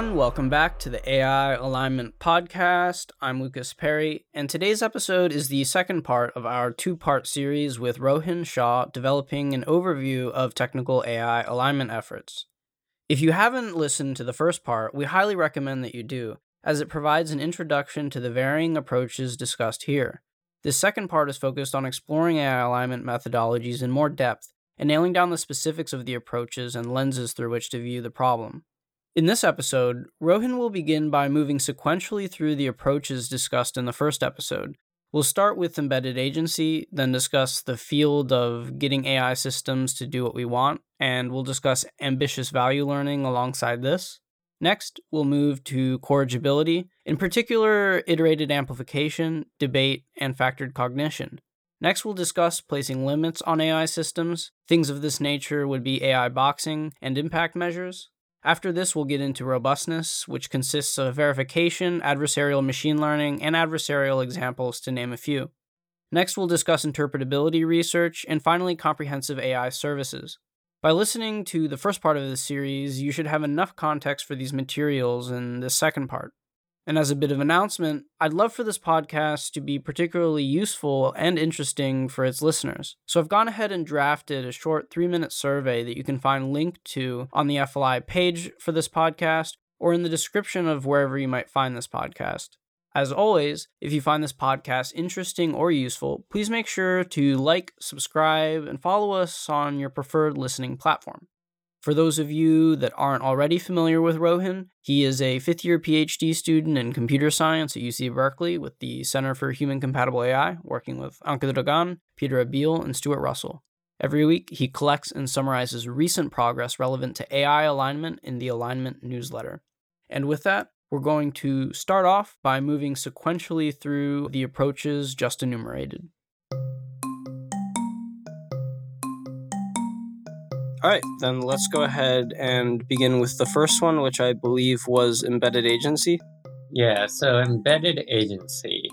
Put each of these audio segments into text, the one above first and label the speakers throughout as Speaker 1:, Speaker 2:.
Speaker 1: everyone. Welcome back to the AI Alignment Podcast. I'm Lucas Perry, and today's episode is the second part of our two part series with Rohin Shah developing an overview of technical AI alignment efforts. If you haven't listened to the first part, we highly recommend that you do, as it provides an introduction to the varying approaches discussed here. This second part is focused on exploring AI alignment methodologies in more depth and nailing down the specifics of the approaches and lenses through which to view the problem. In this episode, Rohin will begin by moving sequentially through the approaches discussed in the first episode. We'll start with embedded agency, then discuss the field of getting AI systems to do what we want, and we'll discuss ambitious value learning alongside this. Next, we'll move to corrigibility, in particular, iterated amplification, debate, and factored cognition. Next, we'll discuss placing limits on AI systems. Things of this nature would be AI boxing and impact measures. After this, we'll get into robustness, which consists of verification, adversarial machine learning, and adversarial examples, to name a few. Next, we'll discuss interpretability research, and finally, comprehensive AI services. By listening to the first part of this series, you should have enough context for these materials in the second part. And as a bit of announcement, I'd love for this podcast to be particularly useful and interesting for its listeners. So I've gone ahead and drafted a short three minute survey that you can find linked to on the FLI page for this podcast or in the description of wherever you might find this podcast. As always, if you find this podcast interesting or useful, please make sure to like, subscribe, and follow us on your preferred listening platform. For those of you that aren't already familiar with Rohin, he is a fifth year PhD student in computer science at UC Berkeley with the Center for Human Compatible AI, working with Anca Dragan, Peter Abbeel, and Stuart Russell. Every week, he collects and summarizes recent progress relevant to AI alignment in the Alignment newsletter. And with that, we're going to start off by moving sequentially through the approaches just enumerated. All right, then let's go ahead and begin with the first one, which I believe was embedded agency.
Speaker 2: Yeah, so embedded agency.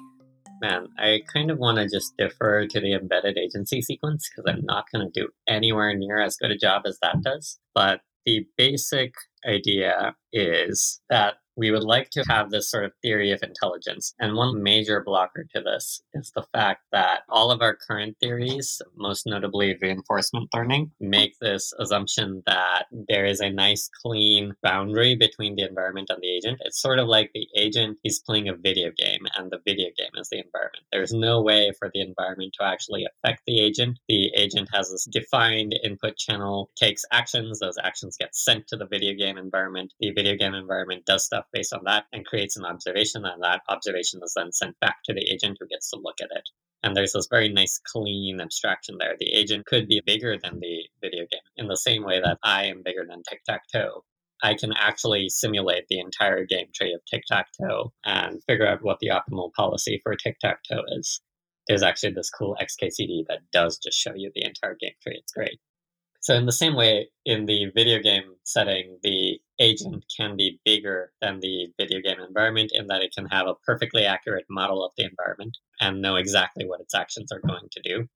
Speaker 2: Man, I kind of want to just defer to the embedded agency sequence because I'm not going to do anywhere near as good a job as that does. But the basic idea is that we would like to have this sort of theory of intelligence. And one major blocker to this is the fact that all of our current theories, most notably reinforcement learning, make this assumption that there is a nice, clean boundary between the environment and the agent. It's sort of like the agent is playing a video game, and the video game is the environment. There's no way for the environment to actually affect the agent. The agent has this defined input channel, takes actions, those actions get sent to the video game environment. The video game environment does stuff based on that and creates an observation, and that observation is then sent back to the agent who gets to look at it. And there's this very nice, clean abstraction there. The agent could be bigger than the video game in the same way that I am bigger than tic tac toe. I can actually simulate the entire game tree of tic tac toe and figure out what the optimal policy for tic tac toe is. There's actually this cool XKCD that does just show you the entire game tree. It's great. So, in the same way, in the video game setting, the agent can be bigger than the video game environment in that it can have a perfectly accurate model of the environment and know exactly what its actions are going to do.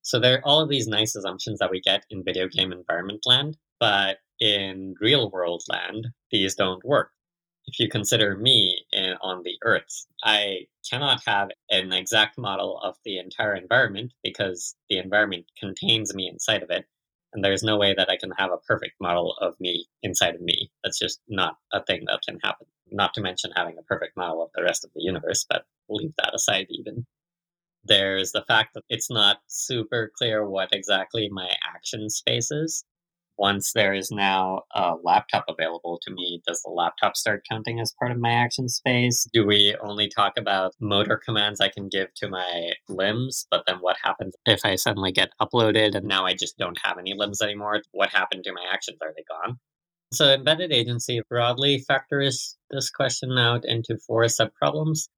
Speaker 2: So, there are all of these nice assumptions that we get in video game environment land, but in real world land, these don't work. If you consider me in, on the Earth, I cannot have an exact model of the entire environment because the environment contains me inside of it and there's no way that I can have a perfect model of me inside of me. That's just not a thing that can happen. Not to mention having a perfect model of the rest of the universe, but leave that aside even. There's the fact that it's not super clear what exactly my action space is once there is now a laptop available to me, does the laptop start counting as part of my action space? Do we only talk about motor commands I can give to my limbs? But then what happens if I suddenly get uploaded and now I just don't have any limbs anymore? What happened to my actions? Are they gone? So embedded agency broadly factors this question out into four subproblems.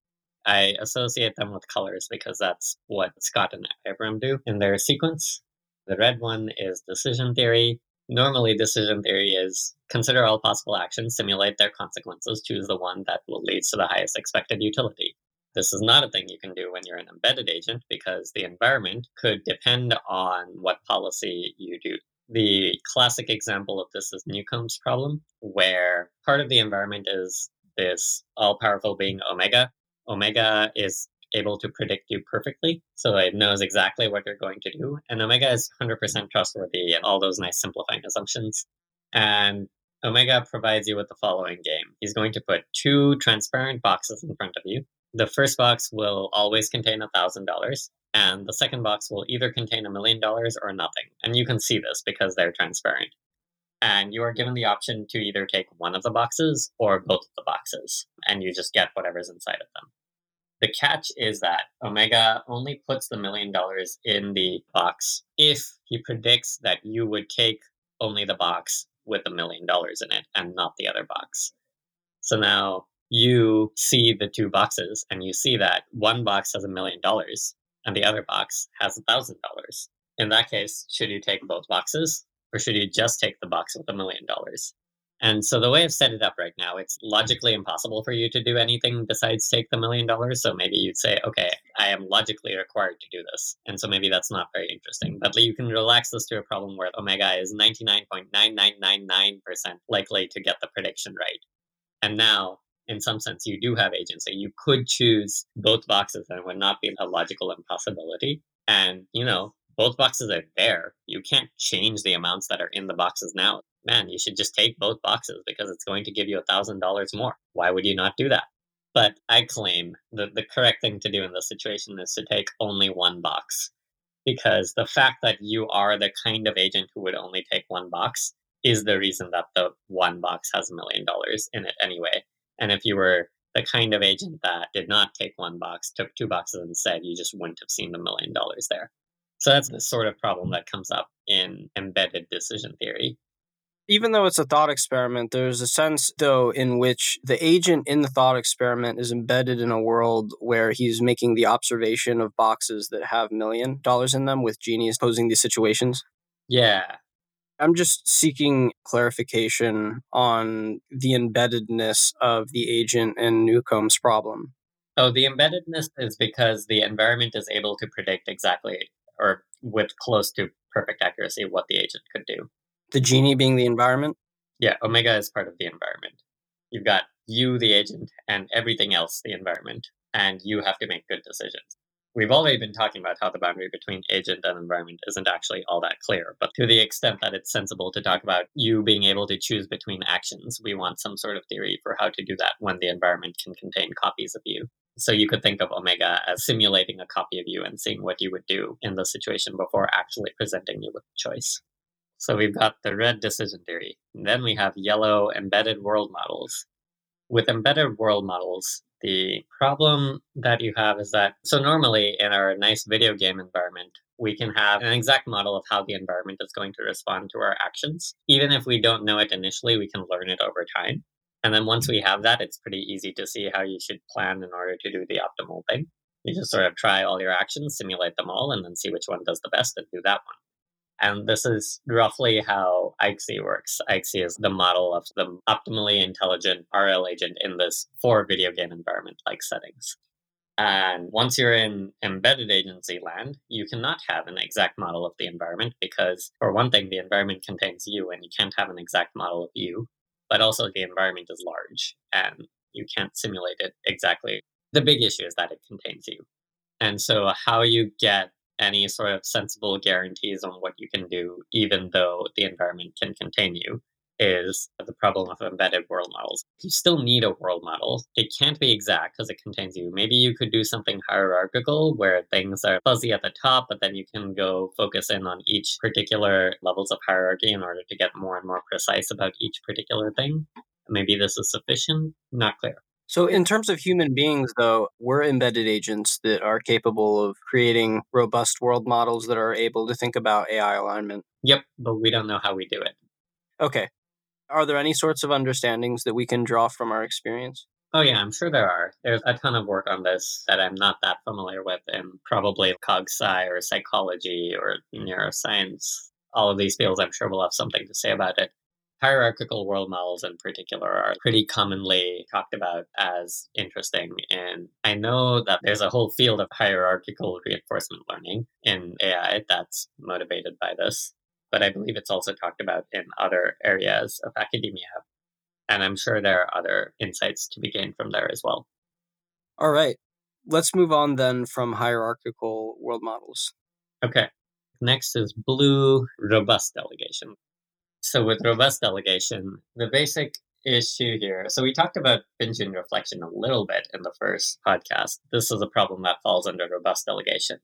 Speaker 2: I associate them with colors because that's what Scott and Abram do in their sequence. The red one is decision theory. Normally, decision theory is consider all possible actions, simulate their consequences, choose the one that will lead to the highest expected utility. This is not a thing you can do when you're an embedded agent because the environment could depend on what policy you do. The classic example of this is Newcomb's problem, where part of the environment is this all powerful being Omega. Omega is able to predict you perfectly, so it knows exactly what you're going to do. And Omega is 100% trustworthy and all those nice simplifying assumptions. And Omega provides you with the following game. He's going to put two transparent boxes in front of you. The first box will always contain $1,000, and the second box will either contain a million dollars or nothing. And you can see this because they're transparent. And you are given the option to either take one of the boxes or both of the boxes, and you just get whatever's inside of them. The catch is that Omega only puts the million dollars in the box if he predicts that you would take only the box with a million dollars in it and not the other box. So now you see the two boxes and you see that one box has a million dollars and the other box has a thousand dollars. In that case, should you take both boxes or should you just take the box with a million dollars? And so the way I've set it up right now, it's logically impossible for you to do anything besides take the million dollars. So maybe you'd say, okay, I am logically required to do this. And so maybe that's not very interesting. But you can relax this to a problem where omega is 99.9999% likely to get the prediction right. And now, in some sense, you do have agency. You could choose both boxes and it would not be a logical impossibility. And, you know, both boxes are there. You can't change the amounts that are in the boxes now man, you should just take both boxes because it's going to give you a thousand dollars more. Why would you not do that? But I claim that the correct thing to do in this situation is to take only one box. Because the fact that you are the kind of agent who would only take one box is the reason that the one box has a million dollars in it anyway. And if you were the kind of agent that did not take one box, took two boxes instead, you just wouldn't have seen the million dollars there. So that's the sort of problem that comes up in embedded decision theory
Speaker 1: even though it's a thought experiment, there's a sense, though, in which the agent in the thought experiment is embedded in a world where he's making the observation of boxes that have million dollars in them with genies posing these situations.
Speaker 2: Yeah.
Speaker 1: I'm just seeking clarification on the embeddedness of the agent in Newcomb's problem.
Speaker 2: Oh, the embeddedness is because the environment is able to predict exactly or with close to perfect accuracy what the agent could do.
Speaker 1: The genie being the environment?
Speaker 2: Yeah, Omega is part of the environment. You've got you, the agent, and everything else, the environment, and you have to make good decisions. We've already been talking about how the boundary between agent and environment isn't actually all that clear, but to the extent that it's sensible to talk about you being able to choose between actions, we want some sort of theory for how to do that when the environment can contain copies of you. So you could think of Omega as simulating a copy of you and seeing what you would do in the situation before actually presenting you with the choice. So we've got the red decision theory. And then we have yellow embedded world models. With embedded world models, the problem that you have is that, so normally in our nice video game environment, we can have an exact model of how the environment is going to respond to our actions. Even if we don't know it initially, we can learn it over time. And then once we have that, it's pretty easy to see how you should plan in order to do the optimal thing. You just sort of try all your actions, simulate them all, and then see which one does the best and do that one. And this is roughly how AIXI works. AIXI is the model of the optimally intelligent RL agent in this for video game environment like settings. And once you're in embedded agency land, you cannot have an exact model of the environment because, for one thing, the environment contains you and you can't have an exact model of you. But also, the environment is large and you can't simulate it exactly. The big issue is that it contains you. And so, how you get any sort of sensible guarantees on what you can do, even though the environment can contain you, is the problem of embedded world models. You still need a world model. It can't be exact because it contains you. Maybe you could do something hierarchical where things are fuzzy at the top, but then you can go focus in on each particular levels of hierarchy in order to get more and more precise about each particular thing. Maybe this is sufficient. Not clear.
Speaker 1: So, in terms of human beings, though, we're embedded agents that are capable of creating robust world models that are able to think about AI alignment.
Speaker 2: Yep, but we don't know how we do it.
Speaker 1: Okay. Are there any sorts of understandings that we can draw from our experience?
Speaker 2: Oh, yeah, I'm sure there are. There's a ton of work on this that I'm not that familiar with, and probably cog sci or psychology or neuroscience. All of these fields, I'm sure, will have something to say about it hierarchical world models in particular are pretty commonly talked about as interesting. And I know that there's a whole field of hierarchical reinforcement learning in AI that's motivated by this. but I believe it's also talked about in other areas of academia. And I'm sure there are other insights to be gained from there as well.
Speaker 1: All right. Let's move on then from hierarchical world models.
Speaker 2: Okay. Next is blue robust delegation. So, with robust delegation, the basic issue here. So, we talked about Vingean reflection a little bit in the first podcast. This is a problem that falls under robust delegation.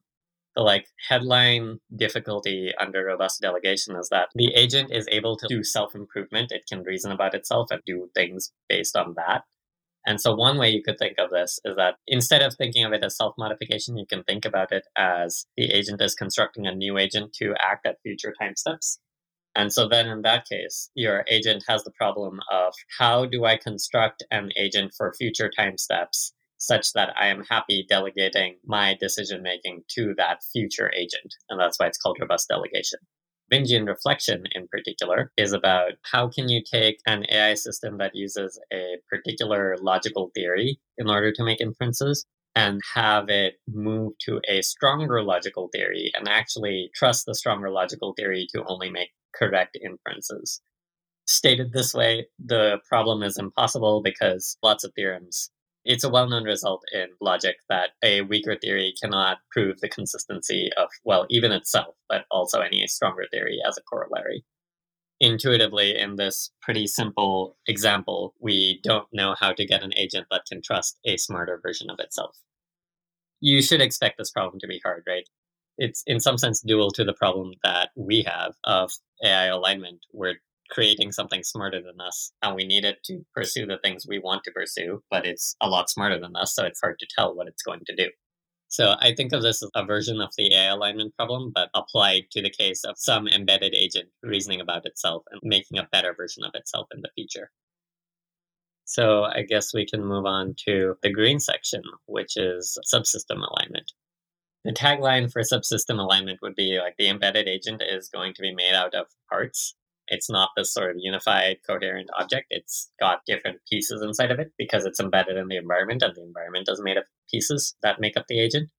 Speaker 2: The like headline difficulty under robust delegation is that the agent is able to do self improvement. It can reason about itself and do things based on that. And so, one way you could think of this is that instead of thinking of it as self modification, you can think about it as the agent is constructing a new agent to act at future time steps. And so, then in that case, your agent has the problem of how do I construct an agent for future time steps such that I am happy delegating my decision making to that future agent? And that's why it's called robust delegation. Vingean reflection, in particular, is about how can you take an AI system that uses a particular logical theory in order to make inferences and have it move to a stronger logical theory and actually trust the stronger logical theory to only make correct inferences. Stated this way, the problem is impossible because lots of theorems it's a well known result in logic that a weaker theory cannot prove the consistency of, well, even itself, but also any stronger theory as a corollary. Intuitively, in this pretty simple example, we don't know how to get an agent that can trust a smarter version of itself. You should expect this problem to be hard, right? It's in some sense dual to the problem that we have of AI alignment. We're creating something smarter than us and we need it to pursue the things we want to pursue, but it's a lot smarter than us, so it's hard to tell what it's going to do. So I think of this as a version of the AI alignment problem, but applied to the case of some embedded agent reasoning about itself and making a better version of itself in the future. So I guess we can move on to the green section, which is subsystem alignment. The tagline for subsystem alignment would be like the embedded agent is going to be made out of parts it's not this sort of unified, coherent object. It's got different pieces inside of it because it's embedded in the environment, and the environment is made of pieces that make up the agent.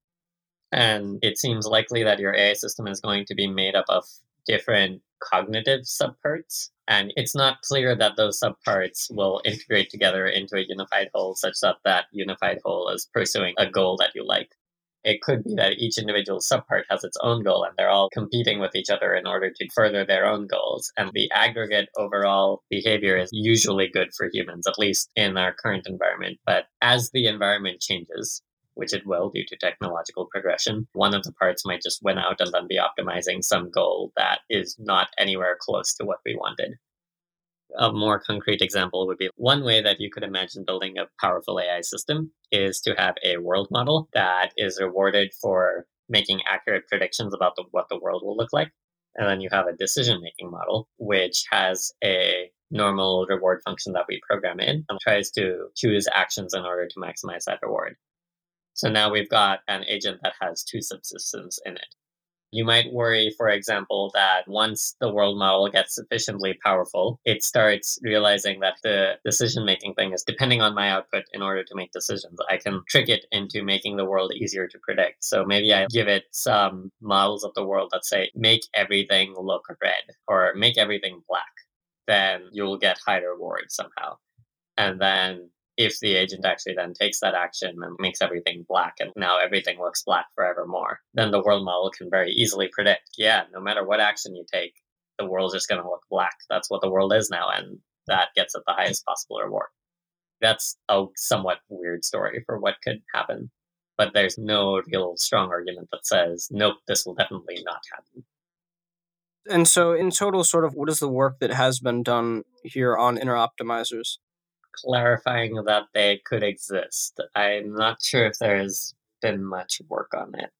Speaker 2: And it seems likely that your AI system is going to be made up of different cognitive subparts. And it's not clear that those subparts will integrate together into a unified whole such that that unified whole is pursuing a goal that you like it could be that each individual subpart has its own goal and they're all competing with each other in order to further their own goals. And the aggregate overall behavior is usually good for humans, at least in our current environment. But as the environment changes, which it will due to technological progression, one of the parts might just win out and then be optimizing some goal that is not anywhere close to what we wanted a more concrete example would be one way that you could imagine building a powerful AI system is to have a world model that is rewarded for making accurate predictions about the, what the world will look like. And then you have a decision making model, which has a normal reward function that we program in and tries to choose actions in order to maximize that reward. So now we've got an agent that has two subsystems in it. You might worry, for example, that once the world model gets sufficiently powerful, it starts realizing that the decision making thing is depending on my output in order to make decisions. I can trick it into making the world easier to predict. So maybe I give it some models of the world that say, make everything look red or make everything black. Then you'll get higher rewards somehow. And then if the agent actually then takes that action and makes everything black and now everything looks black forevermore, then the world model can very easily predict, yeah, no matter what action you take, the world's just going to look black. That's what the world is now, and that gets at the highest possible reward. That's a somewhat weird story for what could happen, but there's no real strong argument that says, nope, this will definitely not happen.
Speaker 1: And so, in total, sort of, what is the work that has been done here on inner optimizers?
Speaker 2: Clarifying that they could exist. I'm not sure if there's been much work on it.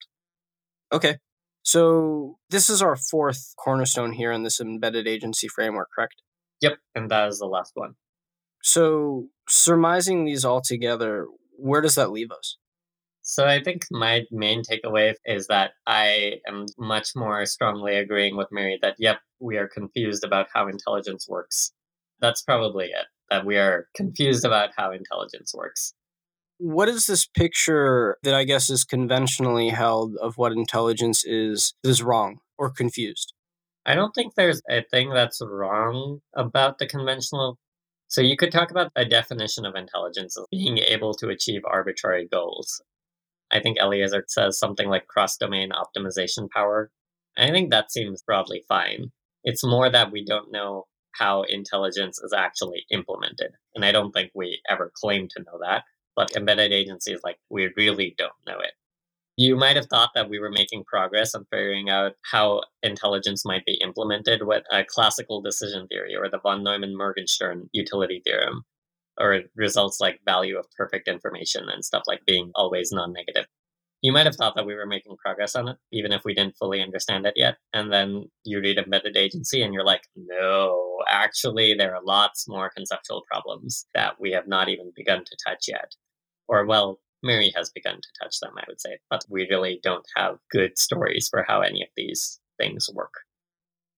Speaker 1: Okay. So this is our fourth cornerstone here in this embedded agency framework, correct?
Speaker 2: Yep, and that is the last one.
Speaker 1: So surmising these all together, where does that leave us?
Speaker 2: So I think my main takeaway is that I am much more strongly agreeing with MIRI that yep, we are confused about how intelligence works. That's probably it that we are confused about how intelligence works.
Speaker 1: What is this picture that I guess is conventionally held of what intelligence is is wrong or confused?
Speaker 2: I don't think there's a thing that's wrong about the conventional. So you could talk about a definition of intelligence as being able to achieve arbitrary goals. I think Eliezer says something like cross domain optimization power. I think that seems broadly fine. It's more that we don't know how intelligence is actually implemented. And I don't think we ever claim to know that. But embedded agencies, like, we really don't know it. You might have thought that we were making progress on figuring out how intelligence might be implemented with a classical decision theory or the von Neumann Morgenstern utility theorem, or results like value of perfect information and stuff like being always non negative you might have thought that we were making progress on it, even if we didn't fully understand it yet. And then you read embedded agency and you're like, no, actually, there are lots more conceptual problems that we have not even begun to touch yet. Or, well, MIRI has begun to touch them, I would say, but we really don't have good stories for how any of these things work.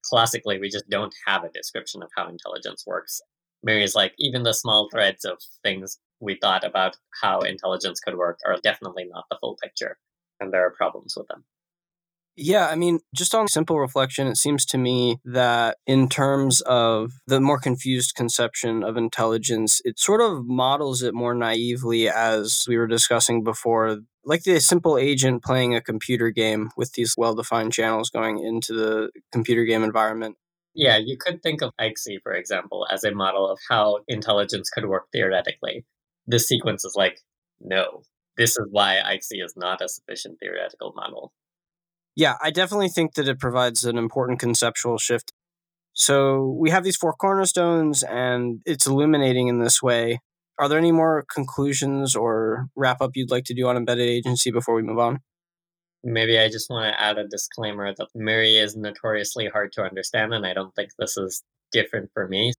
Speaker 2: Classically, we just don't have a description of how intelligence works. MIRI is like, even the small threads of things we thought about how intelligence could work are definitely not the full picture, and there are problems with them.
Speaker 1: Yeah, I mean, just on simple reflection, it seems to me that in terms of the more confused conception of intelligence, it sort of models it more naively, as we were discussing before, like the simple agent playing a computer game with these well defined channels going into the computer game environment.
Speaker 2: Yeah, you could think of AIXI, for example, as a model of how intelligence could work theoretically this sequence is like, no, this is why AIXI is not a sufficient theoretical model.
Speaker 1: Yeah, I definitely think that it provides an important conceptual shift. So we have these four cornerstones, and it's illuminating in this way. Are there any more conclusions or wrap up you'd like to do on embedded agency before we move on?
Speaker 2: Maybe I just want to add a disclaimer that MIRI is notoriously hard to understand, and I don't think this is different for me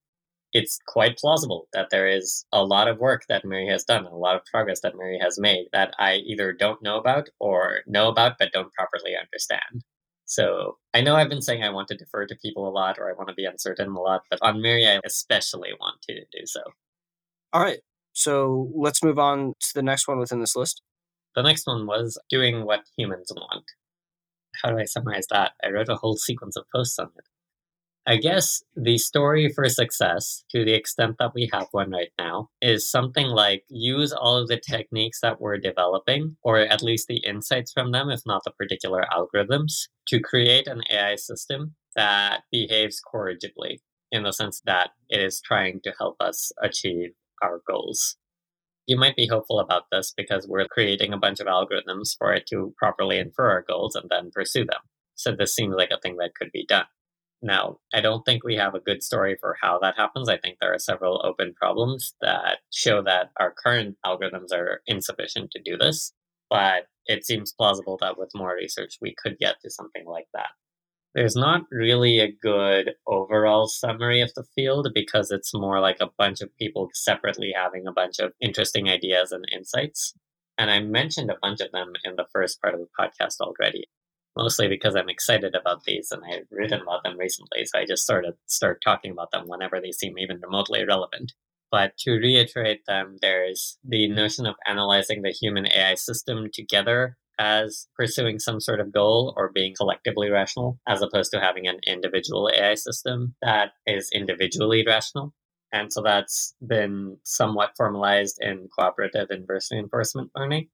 Speaker 2: it's quite plausible that there is a lot of work that MIRI has done, a lot of progress that MIRI has made that I either don't know about or know about but don't properly understand. So I know I've been saying I want to defer to people a lot or I want to be uncertain a lot, but on MIRI, I especially want to do so.
Speaker 1: All right. So let's move on to the next one within this list.
Speaker 2: The next one was doing what humans want. How do I summarize that? I wrote a whole sequence of posts on it. I guess the story for success, to the extent that we have one right now, is something like use all of the techniques that we're developing, or at least the insights from them, if not the particular algorithms, to create an AI system that behaves corrigibly in the sense that it is trying to help us achieve our goals. You might be hopeful about this because we're creating a bunch of algorithms for it to properly infer our goals and then pursue them. So this seems like a thing that could be done. Now, I don't think we have a good story for how that happens. I think there are several open problems that show that our current algorithms are insufficient to do this, but it seems plausible that with more research we could get to something like that. There's not really a good overall summary of the field because it's more like a bunch of people separately having a bunch of interesting ideas and insights. And I mentioned a bunch of them in the first part of the podcast already mostly because I'm excited about these and I've written about them recently. So I just sort of start talking about them whenever they seem even remotely relevant. But to reiterate them, there's the notion of analyzing the human AI system together as pursuing some sort of goal or being collectively rational, as opposed to having an individual AI system that is individually rational. And so that's been somewhat formalized in cooperative inverse reinforcement learning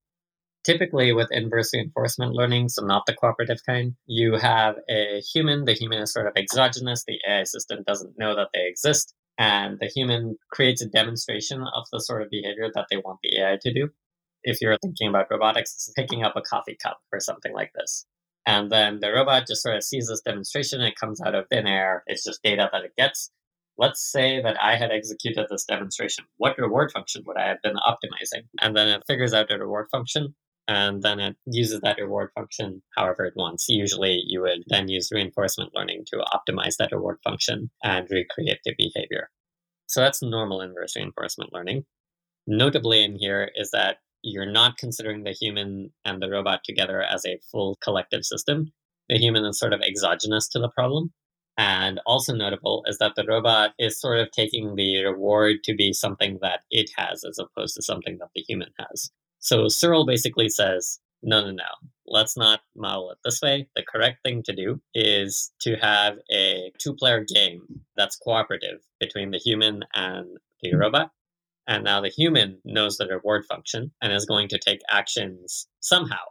Speaker 2: typically with inverse reinforcement learning, so not the cooperative kind, you have a human. The human is sort of exogenous. The AI system doesn't know that they exist. And the human creates a demonstration of the sort of behavior that they want the AI to do. If you're thinking about robotics, it's picking up a coffee cup or something like this. And then the robot just sort of sees this demonstration. It comes out of thin air. It's just data that it gets. Let's say that I had executed this demonstration. What reward function would I have been optimizing? And then it figures out a reward function and then it uses that reward function however it wants. Usually, you would then use reinforcement learning to optimize that reward function and recreate the behavior. So that's normal inverse reinforcement learning. Notably, in here is that you're not considering the human and the robot together as a full collective system. The human is sort of exogenous to the problem. And also notable is that the robot is sort of taking the reward to be something that it has as opposed to something that the human has. So CIRL basically says, no, no, no. let's not model it this way. The correct thing to do is to have a two player game that's cooperative between the human and the robot. And now the human knows the reward function and is going to take actions somehow.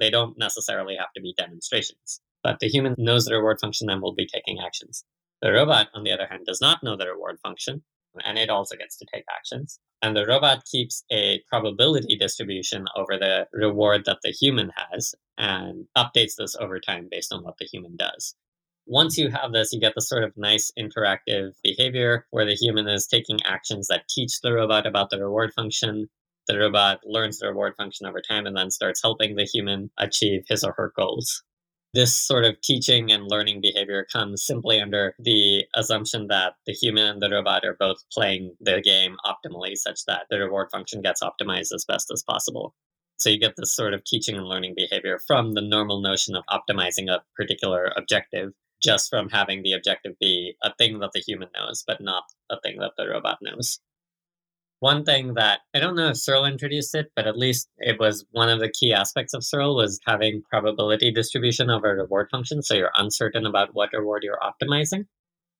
Speaker 2: They don't necessarily have to be demonstrations, but the human knows the reward function and will be taking actions. The robot, on the other hand, does not know the reward function and it also gets to take actions. And the robot keeps a probability distribution over the reward that the human has and updates this over time based on what the human does. Once you have this, you get this sort of nice interactive behavior where the human is taking actions that teach the robot about the reward function. The robot learns the reward function over time and then starts helping the human achieve his or her goals this sort of teaching and learning behavior comes simply under the assumption that the human and the robot are both playing the game optimally such that the reward function gets optimized as best as possible. So you get this sort of teaching and learning behavior from the normal notion of optimizing a particular objective just from having the objective be a thing that the human knows, but not a thing that the robot knows. One thing that I don't know if CIRL introduced it, but at least it was one of the key aspects of CIRL was having probability distribution over reward function. So you're uncertain about what reward you're optimizing.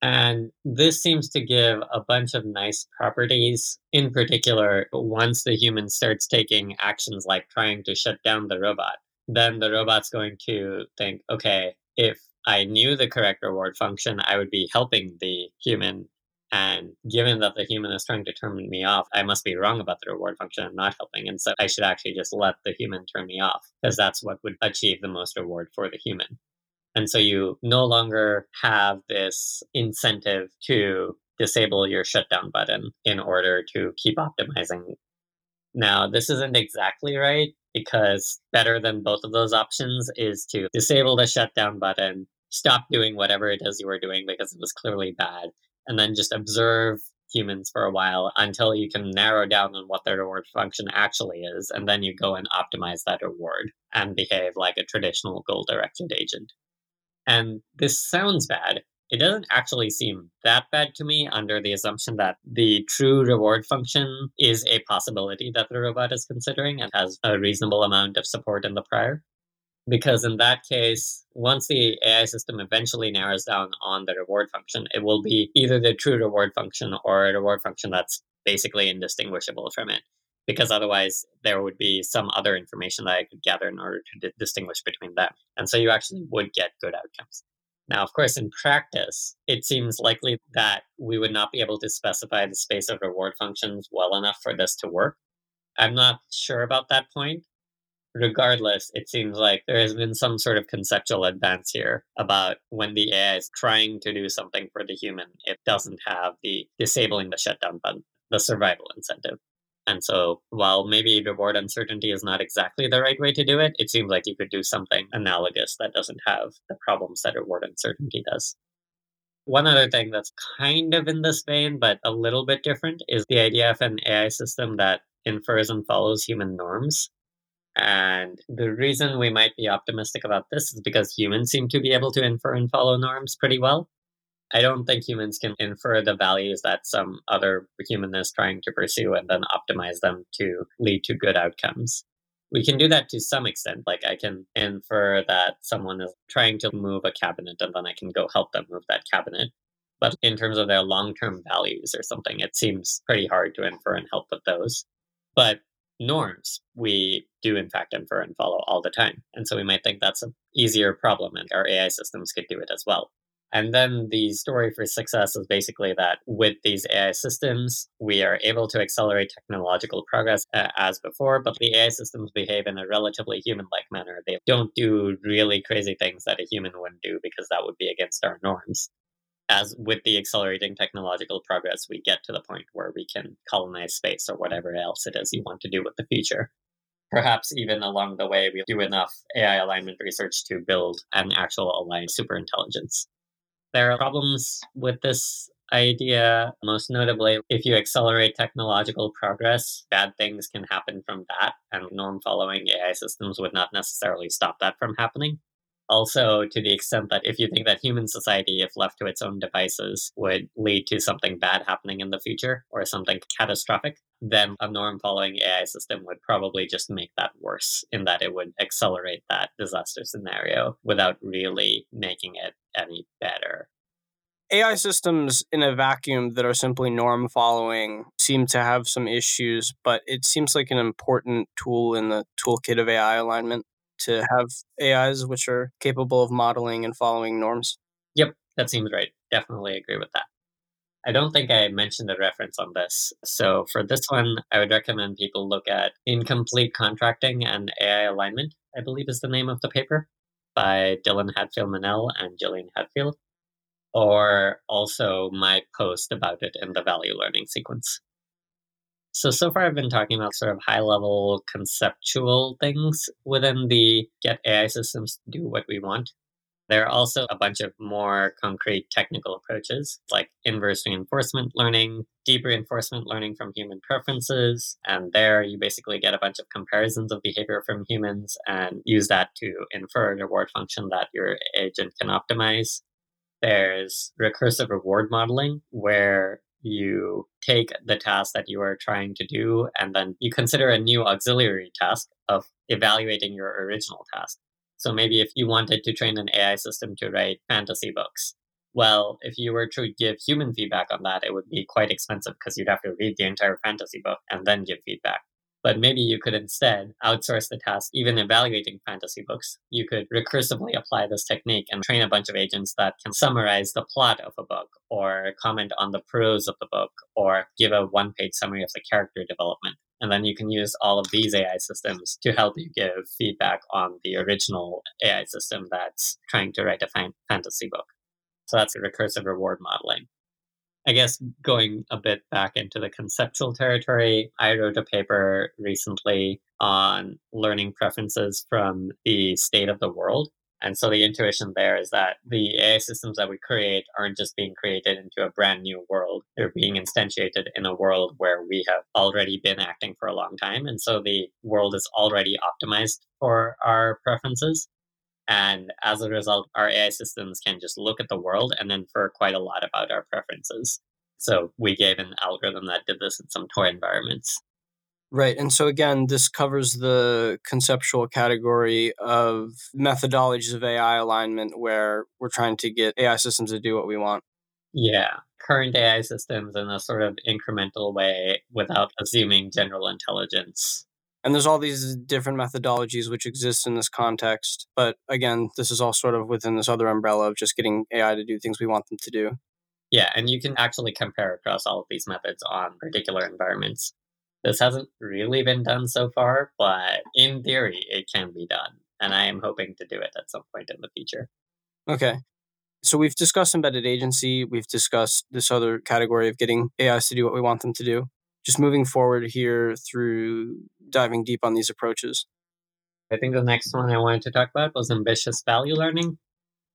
Speaker 2: And this seems to give a bunch of nice properties. In particular, once the human starts taking actions like trying to shut down the robot, then the robot's going to think, okay, if I knew the correct reward function, I would be helping the human and given that the human is trying to turn me off, I must be wrong about the reward function and not helping. And so I should actually just let the human turn me off because that's what would achieve the most reward for the human. And so you no longer have this incentive to disable your shutdown button in order to keep optimizing. Now, this isn't exactly right because better than both of those options is to disable the shutdown button, stop doing whatever it is you were doing because it was clearly bad, and then just observe humans for a while until you can narrow down on what their reward function actually is. And then you go and optimize that reward and behave like a traditional goal directed agent. And this sounds bad. It doesn't actually seem that bad to me under the assumption that the true reward function is a possibility that the robot is considering and has a reasonable amount of support in the prior because in that case, once the AI system eventually narrows down on the reward function, it will be either the true reward function or a reward function that's basically indistinguishable from it. Because otherwise, there would be some other information that I could gather in order to d- distinguish between them. And so you actually hmm. would get good outcomes. Now, of course, in practice, it seems likely that we would not be able to specify the space of reward functions well enough for this to work. I'm not sure about that point, regardless, it seems like there has been some sort of conceptual advance here about when the AI is trying to do something for the human, it doesn't have the disabling the shutdown button, the survival incentive. And so, while maybe reward uncertainty is not exactly the right way to do it, it seems like you could do something analogous that doesn't have the problems that reward uncertainty does. One other thing that's kind of in this vein, but a little bit different, is the idea of an AI system that infers and follows human norms. And the reason we might be optimistic about this is because humans seem to be able to infer and follow norms pretty well. I don't think humans can infer the values that some other human is trying to pursue and then optimize them to lead to good outcomes. We can do that to some extent. Like I can infer that someone is trying to move a cabinet and then I can go help them move that cabinet. But in terms of their long term values or something, it seems pretty hard to infer and help with those. But norms we do in fact infer and follow all the time. And so we might think that's an easier problem and our AI systems could do it as well. And then the story for success is basically that with these AI systems, we are able to accelerate technological progress uh, as before, but the AI systems behave in a relatively human like manner. They don't do really crazy things that a human wouldn't do because that would be against our norms as with the accelerating technological progress, we get to the point where we can colonize space or whatever else it is you want to do with the future. Perhaps even along the way, we do enough AI alignment research to build an actual aligned superintelligence. There are problems with this idea, most notably, if you accelerate technological progress, bad things can happen from that, and norm following AI systems would not necessarily stop that from happening. Also, to the extent that if you think that human society, if left to its own devices, would lead to something bad happening in the future or something catastrophic, then a norm following AI system would probably just make that worse in that it would accelerate that disaster scenario without really making it any better.
Speaker 1: AI systems in a vacuum that are simply norm following seem to have some issues, but it seems like an important tool in the toolkit of AI alignment to have AIs which are capable of modeling and following norms.
Speaker 2: Yep, that seems right. Definitely agree with that. I don't think I mentioned a reference on this. So for this one, I would recommend people look at Incomplete Contracting and AI Alignment, I believe is the name of the paper by Dylan Hadfield Menell and Gillian Hadfield or also my post about it in the value learning sequence. So, so far I've been talking about sort of high level conceptual things within the get AI systems to do what we want. There are also a bunch of more concrete technical approaches like inverse reinforcement learning, deep reinforcement learning from human preferences. And there you basically get a bunch of comparisons of behavior from humans and use that to infer a reward function that your agent can optimize. There's recursive reward modeling, where you take the task that you are trying to do and then you consider a new auxiliary task of evaluating your original task. So maybe if you wanted to train an AI system to write fantasy books, well, if you were to give human feedback on that, it would be quite expensive because you'd have to read the entire fantasy book and then give feedback. But maybe you could instead outsource the task, even evaluating fantasy books. You could recursively apply this technique and train a bunch of agents that can summarize the plot of a book, or comment on the prose of the book, or give a one page summary of the character development. And then you can use all of these AI systems to help you give feedback on the original AI system that's trying to write a fan- fantasy book. So that's recursive reward modeling. I guess going a bit back into the conceptual territory, I wrote a paper recently on learning preferences from the state of the world. And so the intuition there is that the AI systems that we create aren't just being created into a brand new world. They're being instantiated in a world where we have already been acting for a long time. And so the world is already optimized for our preferences. And as a result, our AI systems can just look at the world and infer quite a lot about our preferences. So we gave an algorithm that did this in some toy environments.
Speaker 1: Right. And so, again, this covers the conceptual category of methodologies of AI alignment where we're trying to get AI systems to do what we want.
Speaker 2: Yeah. Current AI systems in a sort of incremental way without assuming general intelligence
Speaker 1: and there's all these different methodologies which exist in this context. But again, this is all sort of within this other umbrella of just getting AI to do things we want them to do.
Speaker 2: Yeah, and you can actually compare across all of these methods on particular environments. This hasn't really been done so far, but in theory, it can be done. And I am hoping to do it at some point in the future.
Speaker 1: Okay. So we've discussed embedded agency. We've discussed this other category of getting AIs to do what we want them to do just moving forward here through diving deep on these approaches?
Speaker 2: I think the next one I wanted to talk about was ambitious value learning.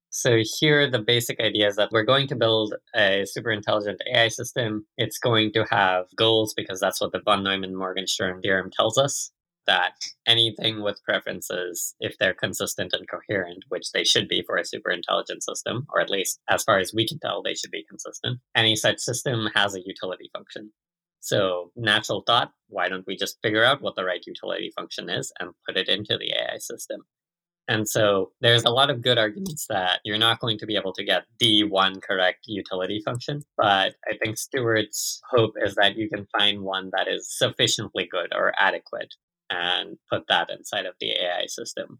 Speaker 2: So here the basic idea is that we're going to build a super intelligent AI system. It's going to have goals because that's what the von Neumann Morgenstern theorem tells us that anything with preferences, if they're consistent and coherent, which they should be for a super intelligent system, or at least as far as we can tell, they should be consistent, any such system has a utility function. So, mm. natural thought why don't we just figure out what the right utility function is and put it into the AI system? And so, there's a lot of good arguments that you're not going to be able to get the one correct utility function. But I think Stuart's hope is that you can find one that is sufficiently good or adequate and put that inside of the AI system.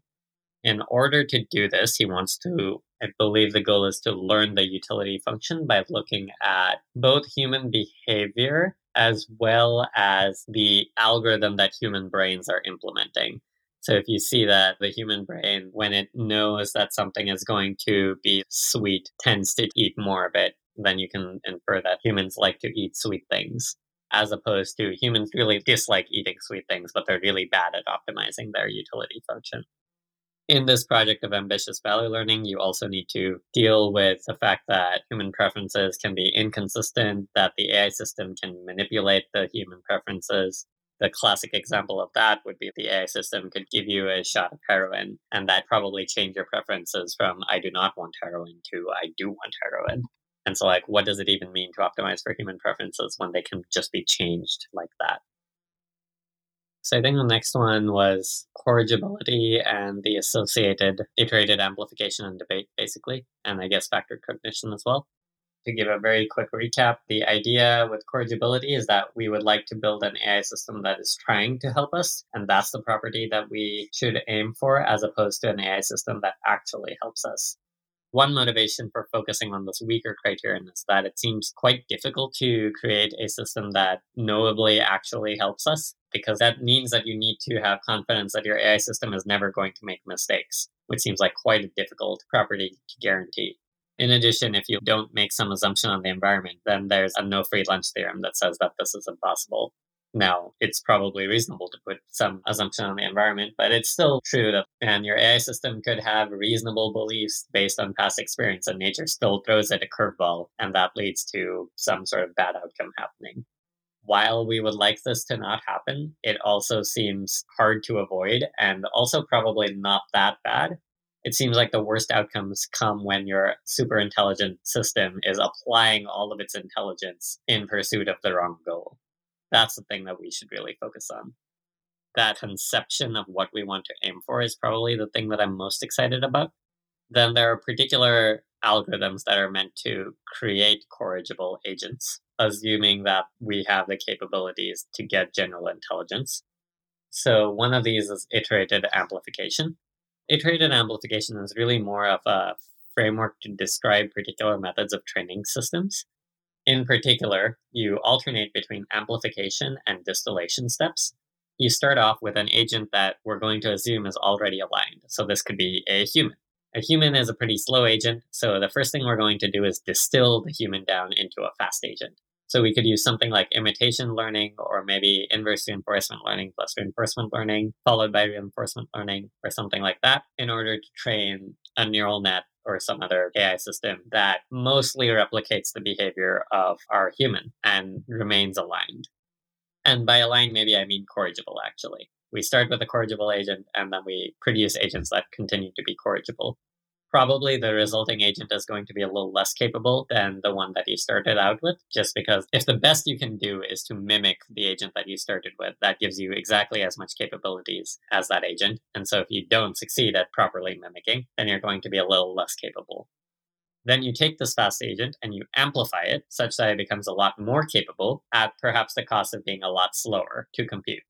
Speaker 2: In order to do this, he wants to, I believe the goal is to learn the utility function by looking at both human behavior as well as the algorithm that human brains are implementing. So if you see that the human brain, when it knows that something is going to be sweet, tends to eat more of it, then you can infer that humans like to eat sweet things, as opposed to humans really dislike eating sweet things, but they're really bad at optimizing their utility function in this project of ambitious value learning, you also need to deal with the fact that human preferences can be inconsistent, that the AI system can manipulate the human preferences, The classic example of that would be the AI system could give you a shot of heroin, and that probably change your preferences from I do not want heroin to I do want heroin. And so, like, what does it even mean to optimize for human preferences when they can just be changed like that? So I think the next one was corrigibility and the associated iterated amplification and debate, basically, and I guess factored cognition as well. To give a very quick recap, the idea with corrigibility is that we would like to build an AI system that is trying to help us, and that's the property that we should aim for as opposed to an AI system that actually helps us. One motivation for focusing on this weaker criterion is that it seems quite difficult to create a system that knowably actually helps us, because that means that you need to have confidence that your AI system is never going to make mistakes, which seems like quite a difficult property to guarantee. In addition, if you don't make some assumption on the environment, then there's a no free lunch theorem that says that this is impossible. Now, it's probably reasonable to put some assumption on the environment, but it's still true that and your AI system could have reasonable beliefs based on past experience, and nature still throws it a curveball, and that leads to some sort of bad outcome happening. While we would like this to not happen, it also seems hard to avoid and also probably not that bad. It seems like the worst outcomes come when your super intelligent system is applying all of its intelligence in pursuit of the wrong goal that's the thing that we should really focus on. That conception of what we want to aim for is probably the thing that I'm most excited about. Then there are particular algorithms that are meant to create corrigible agents, assuming that we have the capabilities to get general intelligence. So one of these is iterated amplification. Iterated amplification is really more of a framework to describe particular methods of training systems. In particular, you alternate between amplification and distillation steps. You start off with an agent that we're going to assume is already aligned. So this could be a human. A human is a pretty slow agent, so the first thing we're going to do is distill the human down into a fast agent. So we could use something like imitation learning or maybe inverse reinforcement learning plus reinforcement learning followed by reinforcement learning or something like that in order to train a neural net or some other AI system that mostly replicates the behavior of our human and remains aligned. And by aligned, maybe I mean corrigible, actually. We start with a corrigible agent and then we produce agents that continue to be corrigible probably the resulting agent is going to be a little less capable than the one that you started out with, just because if the best you can do is to mimic the agent that you started with, that gives you exactly as much capabilities as that agent. And so if you don't succeed at properly mimicking, then you're going to be a little less capable. Then you take this fast agent and you amplify it such that it becomes a lot more capable at perhaps the cost of being a lot slower to compute.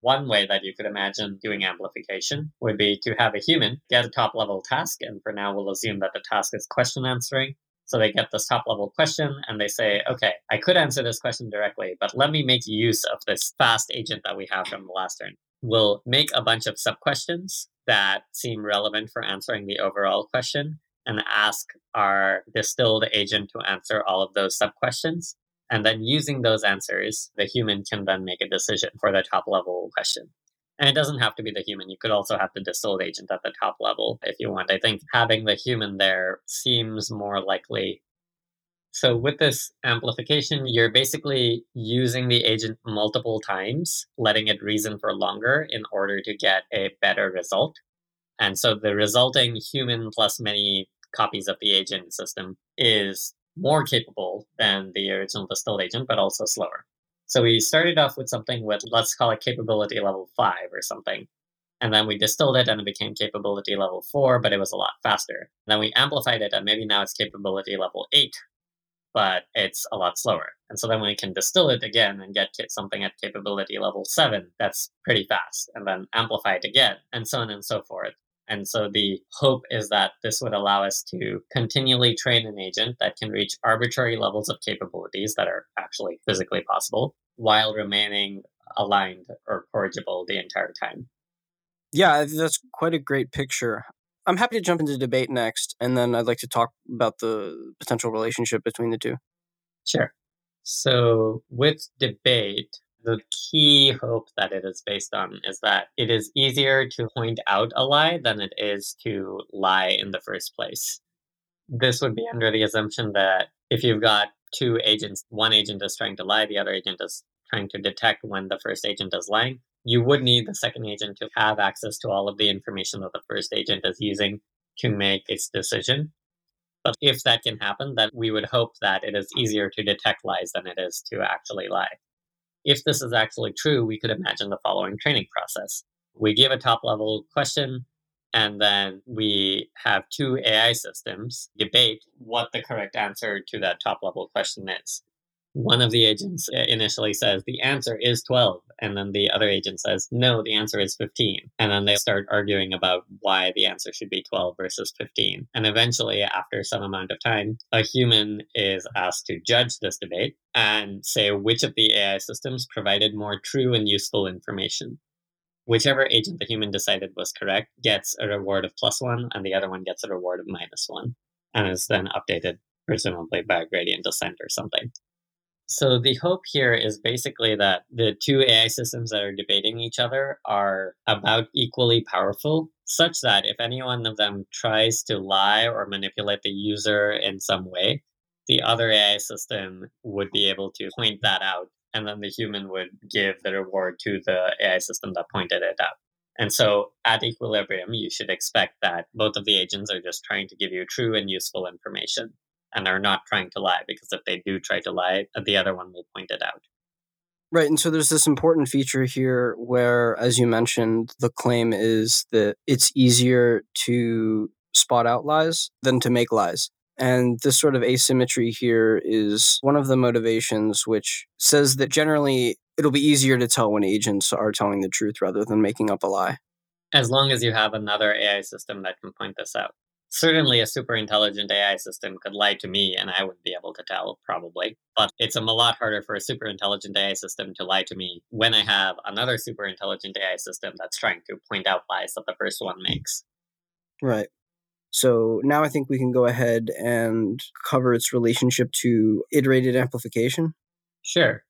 Speaker 2: One way that you could imagine doing amplification would be to have a human get a top level task, and for now we'll assume that the task is question answering. So they get this top level question and they say, okay, I could answer this question directly, but let me make use of this fast agent that we have from the last turn. We'll make a bunch of sub questions that seem relevant for answering the overall question and ask our distilled agent to answer all of those sub questions. And then using those answers, the human can then make a decision for the top level question. And it doesn't have to be the human. You could also have the distilled agent at the top level if you want. I think having the human there seems more likely. So, with this amplification, you're basically using the agent multiple times, letting it reason for longer in order to get a better result. And so, the resulting human plus many copies of the agent system is more capable than the original distilled agent, but also slower. So we started off with something with, let's call it capability level five or something. And then we distilled it and it became capability level four, but it was a lot faster. And then we amplified it and maybe now it's capability level eight, but it's a lot slower. And so then we can distill it again and get something at capability level seven that's pretty fast, and then amplify it again, and so on and so forth. And so the hope is that this would allow us to continually train an agent that can reach arbitrary levels of capabilities that are actually physically possible while remaining aligned or corrigible the entire time.
Speaker 1: Yeah, that's quite a great picture. I'm happy to jump into debate next, and then I'd like to talk about the potential relationship between the two.
Speaker 2: Sure. So, with debate, the key hope that it is based on is that it is easier to point out a lie than it is to lie in the first place. This would be under the assumption that if you've got two agents, one agent is trying to lie, the other agent is trying to detect when the first agent is lying, you would need the second agent to have access to all of the information that the first agent is using to make its decision. But if that can happen, then we would hope that it is easier to detect lies than it is to actually lie. If this is actually true, we could imagine the following training process. We give a top level question, and then we have two AI systems debate what the correct answer to that top level question is. One of the agents uh, initially says the answer is 12, and then the other agent says no, the answer is 15. And then they start arguing about why the answer should be 12 versus 15. And eventually, after some amount of time, a human is asked to judge this debate and say which of the AI systems provided more true and useful information whichever agent the human decided was correct gets a reward of plus one, and the other one gets a reward of minus one, and is then updated presumably by a gradient descent or something. So the hope here is basically that the two AI systems that are debating each other are about equally powerful, such that if any one of them tries to lie or manipulate the user in some way, the other AI system would be able to point that out and then the human would give the reward to the AI system that pointed it out. And so at equilibrium, you should expect that both of the agents are just trying to give you true and useful information and are not trying to lie because if they do try to lie, uh, the other one will point it out.
Speaker 1: Right. And so there's this important feature here where, as you mentioned, the claim is that it's easier to spot out lies than to make lies. And this sort of asymmetry here is one of the motivations which says that generally it'll be easier to tell when agents are telling the truth rather than making up a lie.
Speaker 2: As long as you have another AI system that can point this out. Certainly, a super intelligent AI system could lie to me and I wouldn't be able to tell, probably. But it's a lot harder for a super intelligent AI system to lie to me when I have another super intelligent AI system that's trying to point out lies that the first one makes.
Speaker 1: Right. So now I think we can go ahead and cover its relationship to iterated amplification.
Speaker 2: Sure.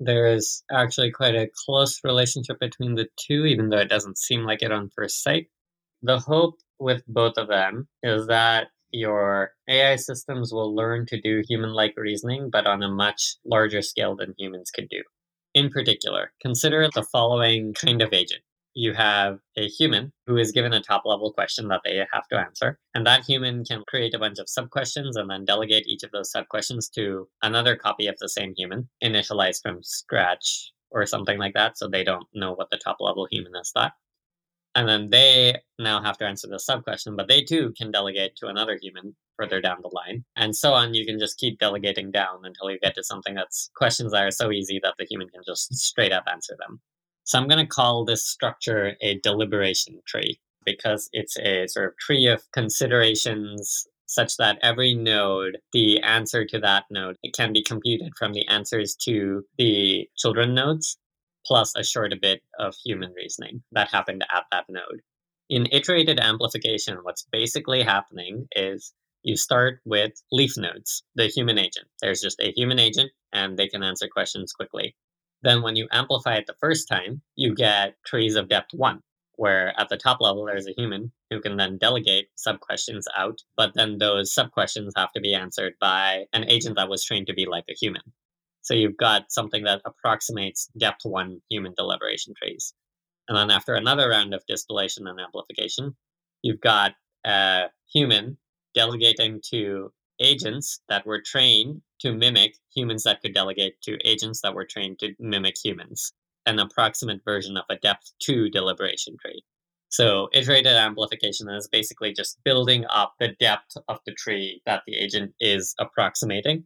Speaker 2: There is actually quite a close relationship between the two, even though it doesn't seem like it on first sight. The hope with both of them is that your AI systems will learn to do human like reasoning, but on a much larger scale than humans could do. In particular, consider the following kind of agent you have a human who is given a top level question that they have to answer. And that human can create a bunch of sub questions and then delegate each of those sub questions to another copy of the same human, initialized from scratch or something like that. So they don't know what the top level human has thought. And then they now have to answer the sub question, but they too can delegate to another human further down the line. And so on, you can just keep delegating down until you get to something that's questions that are so easy that the human can just straight up answer them. So I'm going to call this structure a deliberation tree because it's a sort of tree of considerations such that every node, the answer to that node, it can be computed from the answers to the children nodes, plus a short bit of human reasoning that happened at that node. In iterated amplification, what's basically happening is you start with leaf nodes, the human agent. There's just a human agent, and they can answer questions quickly. Then when you amplify it the first time, you get trees of depth one, where at the top level there's a human who can then delegate sub questions out, but then those sub questions have to be answered by an agent that was trained to be like a human. So you've got something that approximates depth one human deliberation trees. And then after another round of distillation and amplification, you've got a human delegating to agents that were trained to mimic humans that could delegate to agents that were trained to mimic humans, an approximate version of a depth 2 deliberation tree. So iterated amplification is basically just building up the depth of the tree that the agent is approximating.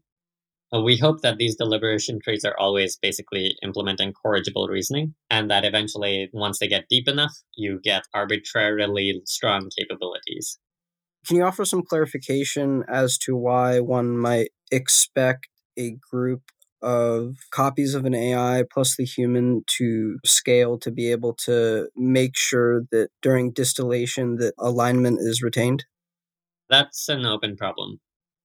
Speaker 2: Uh, we hope that these deliberation trees are always basically implementing corrigible reasoning, and that eventually, once they get deep enough, you get arbitrarily strong capabilities.
Speaker 1: Can you offer some clarification as to why one might expect a group of copies of an AI plus the human to scale to be able to make sure that during distillation that alignment is retained?
Speaker 2: That's an open problem.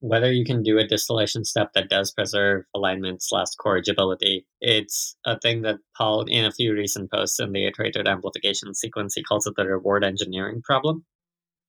Speaker 2: Whether you can do a distillation step that does preserve alignment slash corrigibility, it's a thing that Paul, in a few recent posts in the iterated amplification sequence, he calls it the reward engineering problem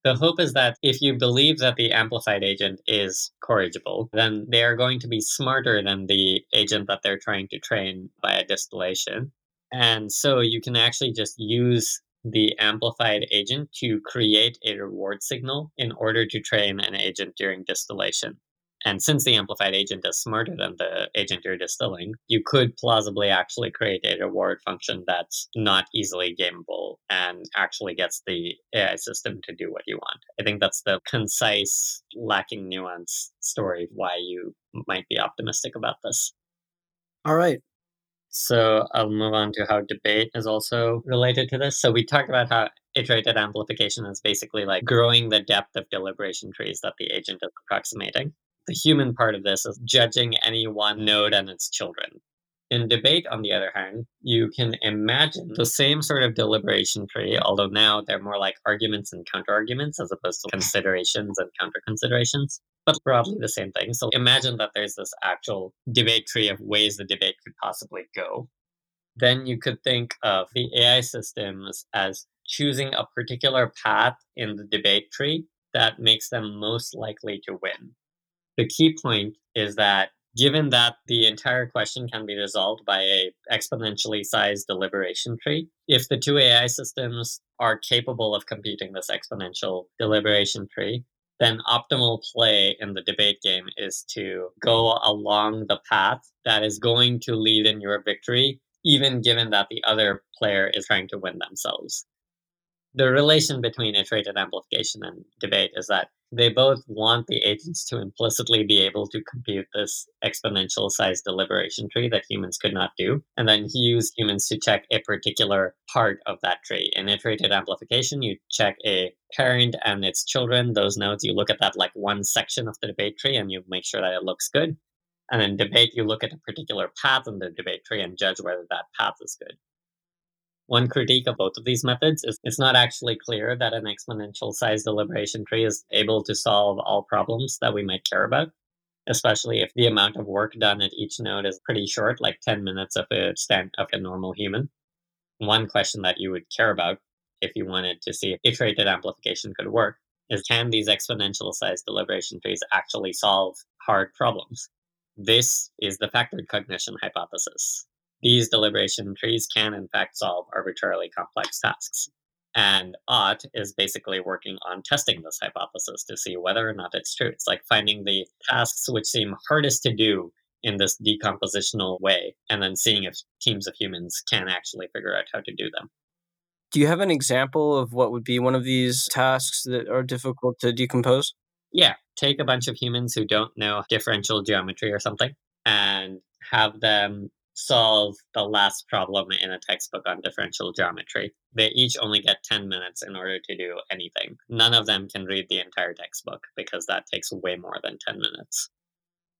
Speaker 2: The hope is that if you believe that the amplified agent is corrigible, then they are going to be smarter than the agent that they're trying to train via distillation. And so you can actually just use the amplified agent to create a reward signal in order to train an agent during distillation. And since the amplified agent is smarter than the agent you're distilling, you could plausibly actually create a reward function that's not easily gameable and actually gets the AI system to do what you want. I think that's the concise, lacking nuance story why you might be optimistic about this.
Speaker 1: All right.
Speaker 2: So I'll move on to how debate is also related to this. So we talked about how iterated amplification is basically like growing the depth of deliberation trees that the agent is approximating. The human part of this is judging any one node and its children. In debate, on the other hand, you can imagine the same sort of deliberation tree, although now they're more like arguments and counterarguments as opposed to considerations and counter considerations, but broadly the same thing. So imagine that there's this actual debate tree of ways the debate could possibly go. Then you could think of the AI systems as choosing a particular path in the debate tree that makes them most likely to win. The key point is that given that the entire question can be resolved by a exponentially sized deliberation tree, if the two AI systems are capable of computing this exponential deliberation tree, then optimal play in the debate game is to go along the path that is going to lead in your victory, even given that the other player is trying to win themselves. The relation between iterated amplification and debate is that they both want the agents to implicitly be able to compute this exponential size deliberation tree that humans could not do, and then use humans to check a particular part of that tree. In iterated amplification, you check a parent and its children, those nodes, you look at that like one section of the debate tree and you make sure that it looks good. And in debate, you look at a particular path in the debate tree and judge whether that path is good. One critique of both of these methods is it's not actually clear that an exponential size deliberation tree is able to solve all problems that we might care about, especially if the amount of work done at each node is pretty short, like 10 minutes of a stand of a normal human. One question that you would care about if you wanted to see if iterated amplification could work is can these exponential size deliberation trees actually solve hard problems? This is the factored cognition hypothesis these deliberation trees can, in fact, solve arbitrarily complex tasks. And Ought is basically working on testing this hypothesis to see whether or not it's true. It's like finding the tasks which seem hardest to do in this decompositional way, and then seeing if teams of humans can actually figure out how to do them.
Speaker 1: Do you have an example of what would be one of these tasks that are difficult to decompose?
Speaker 2: Yeah, take a bunch of humans who don't know differential geometry or something and have them solve the last problem in a textbook on differential geometry. They each only get 10 minutes in order to do anything. None of them can read the entire textbook because that takes way more than 10 minutes.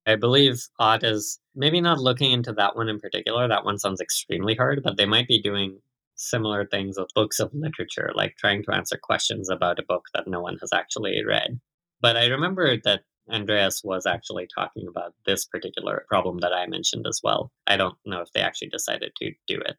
Speaker 2: I believe Ought is maybe not looking into that one in particular. That one sounds extremely hard, but they might be doing similar things with books of literature, like trying to answer questions about a book that no one has actually read. But I remember that Andreas was actually talking about this particular problem that I mentioned as well. I don't know if they actually decided to do it.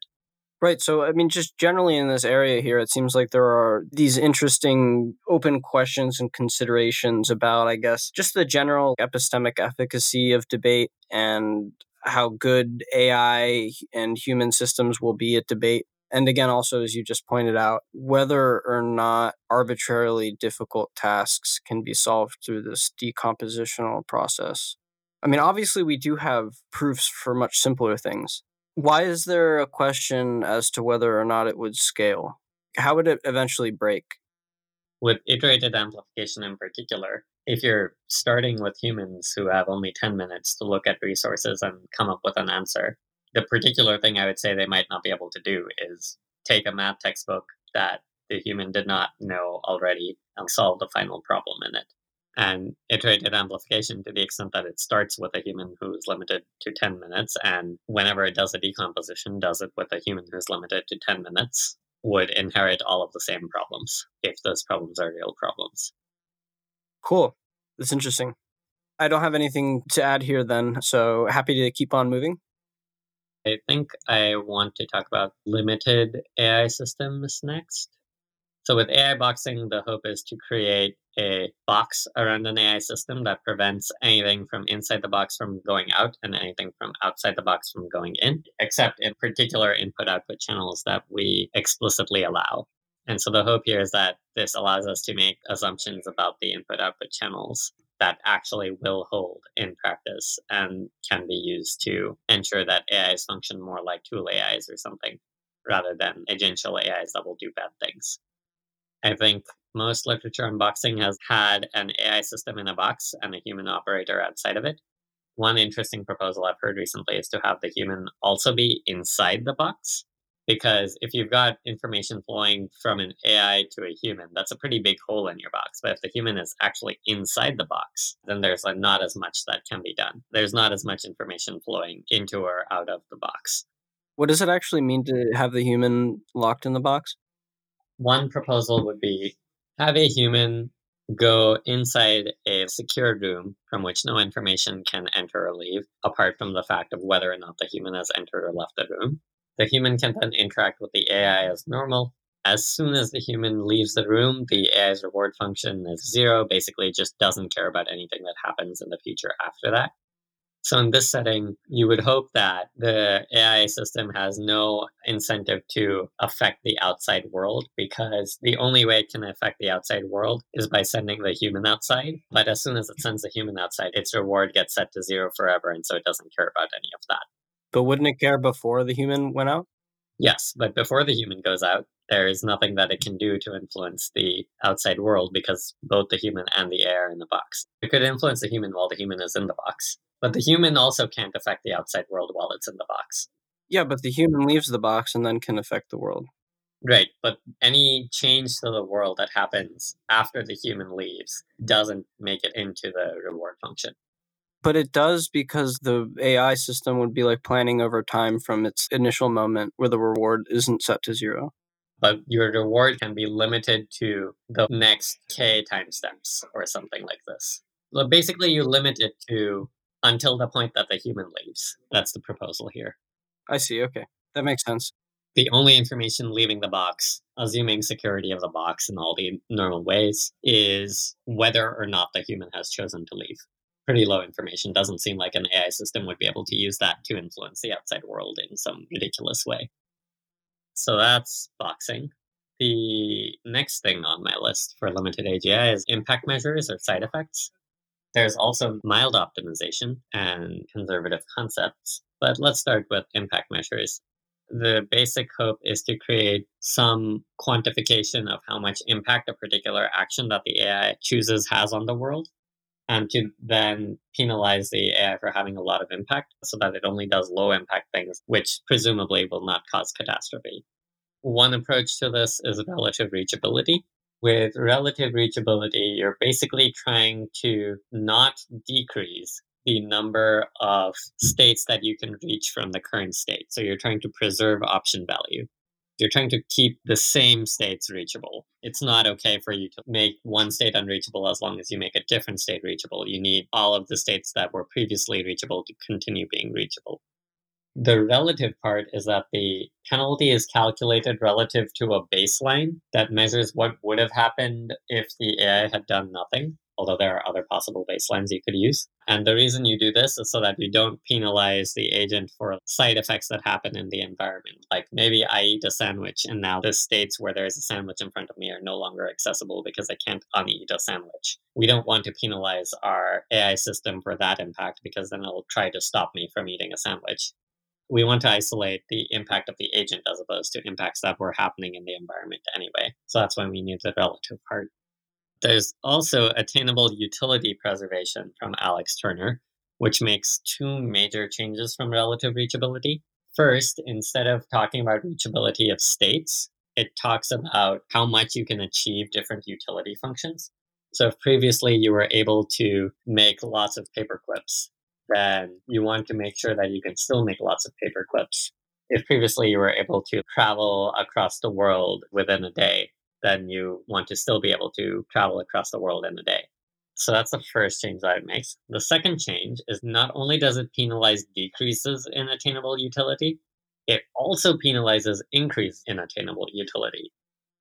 Speaker 1: Right. So, I mean, just generally in this area here, it seems like there are these interesting open questions and considerations about, I guess, just the general epistemic efficacy of debate and how good AI and human systems will be at debate. And again, also, as you just pointed out, whether or not arbitrarily difficult tasks can be solved through this decompositional process. I mean, obviously, we do have proofs for much simpler things. Why is there a question as to whether or not it would scale? How would it eventually break?
Speaker 2: With iterated amplification in particular, if you're starting with humans who have only 10 minutes to look at resources and come up with an answer, the particular thing I would say they might not be able to do is take a math textbook that the human did not know already and solve the final problem in it. And iterated amplification, to the extent that it starts with a human who is limited to 10 minutes, and whenever it does a decomposition, does it with a human who's limited to 10 minutes, would inherit all of the same problems if those problems are real problems.
Speaker 1: Cool. That's interesting. I don't have anything to add here then, so happy to keep on moving.
Speaker 2: I think I want to talk about limited AI systems next. So with AI boxing, the hope is to create a box around an AI system that prevents anything from inside the box from going out and anything from outside the box from going in, except in particular input output channels that we explicitly allow. And so the hope here is that this allows us to make assumptions about the input output channels that actually will hold in practice and can be used to ensure that AIs function more like tool AIs or something rather than agential AIs that will do bad things. I think most literature on boxing has had an AI system in a box and a human operator outside of it. One interesting proposal I've heard recently is to have the human also be inside the box. Because if you've got information flowing from an AI to a human, that's a pretty big hole in your box. But if the human is actually inside the box, then there's like not as much that can be done. There's not as much information flowing into or out of the box.
Speaker 1: What does it actually mean to have the human locked in the box?
Speaker 2: One proposal would be have a human go inside a secure room from which no information can enter or leave, apart from the fact of whether or not the human has entered or left the room. The human can then interact with the AI as normal. As soon as the human leaves the room, the AI's reward function is zero, basically just doesn't care about anything that happens in the future after that. So in this setting, you would hope that the AI system has no incentive to affect the outside world because the only way it can affect the outside world is by sending the human outside. But as soon as it sends the human outside, its reward gets set to zero forever, and so it doesn't care about any of that.
Speaker 1: But wouldn't it care before the human went out?
Speaker 2: Yes, but before the human goes out, there is nothing that it can do to influence the outside world because both the human and the air in the box. It could influence the human while the human is in the box, but the human also can't affect the outside world while it's in the box.
Speaker 1: Yeah, but the human leaves the box and then can affect the world.
Speaker 2: Right, but any change to the world that happens after the human leaves doesn't make it into the reward function.
Speaker 1: But it does because the AI system would be like planning over time from its initial moment where the reward isn't set to zero.
Speaker 2: But your reward can be limited to the next K time steps or something like this. So basically, you limit it to until the point that the human leaves. That's the proposal here.
Speaker 1: I see. Okay. That makes sense.
Speaker 2: The only information leaving the box, assuming security of the box in all the normal ways, is whether or not the human has chosen to leave pretty low information. Doesn't seem like an AI system would be able to use that to influence the outside world in some ridiculous way. So that's boxing. The next thing on my list for limited AGI is impact measures or side effects. There's also mild optimization and conservative concepts, but let's start with impact measures. The basic hope is to create some quantification of how much impact a particular action that the AI chooses has on the world and to then penalize the AI for having a lot of impact so that it only does low impact things, which presumably will not cause catastrophe. One approach to this is relative reachability. With relative reachability, you're basically trying to not decrease the number of states that you can reach from the current state. So you're trying to preserve option value you're trying to keep the same states reachable. It's not okay for you to make one state unreachable as long as you make a different state reachable. You need all of the states that were previously reachable to continue being reachable. The relative part is that the penalty is calculated relative to a baseline that measures what would have happened if the AI had done nothing although there are other possible baselines you could use. And the reason you do this is so that you don't penalize the agent for side effects that happen in the environment. Like maybe I eat a sandwich and now the states where there is a sandwich in front of me are no longer accessible because I can't uneat a sandwich. We don't want to penalize our AI system for that impact because then it'll try to stop me from eating a sandwich. We want to isolate the impact of the agent as opposed to impacts that were happening in the environment anyway. So that's why we need the relative part. There's also attainable utility preservation from Alex Turner, which makes two major changes from relative reachability. First, instead of talking about reachability of states, it talks about how much you can achieve different utility functions. So if previously you were able to make lots of paper clips, then you want to make sure that you can still make lots of paper clips. If previously you were able to travel across the world within a day, then you want to still be able to travel across the world in a day. So that's the first change that it makes. The second change is not only does it penalize decreases in attainable utility, it also penalizes increase in attainable utility.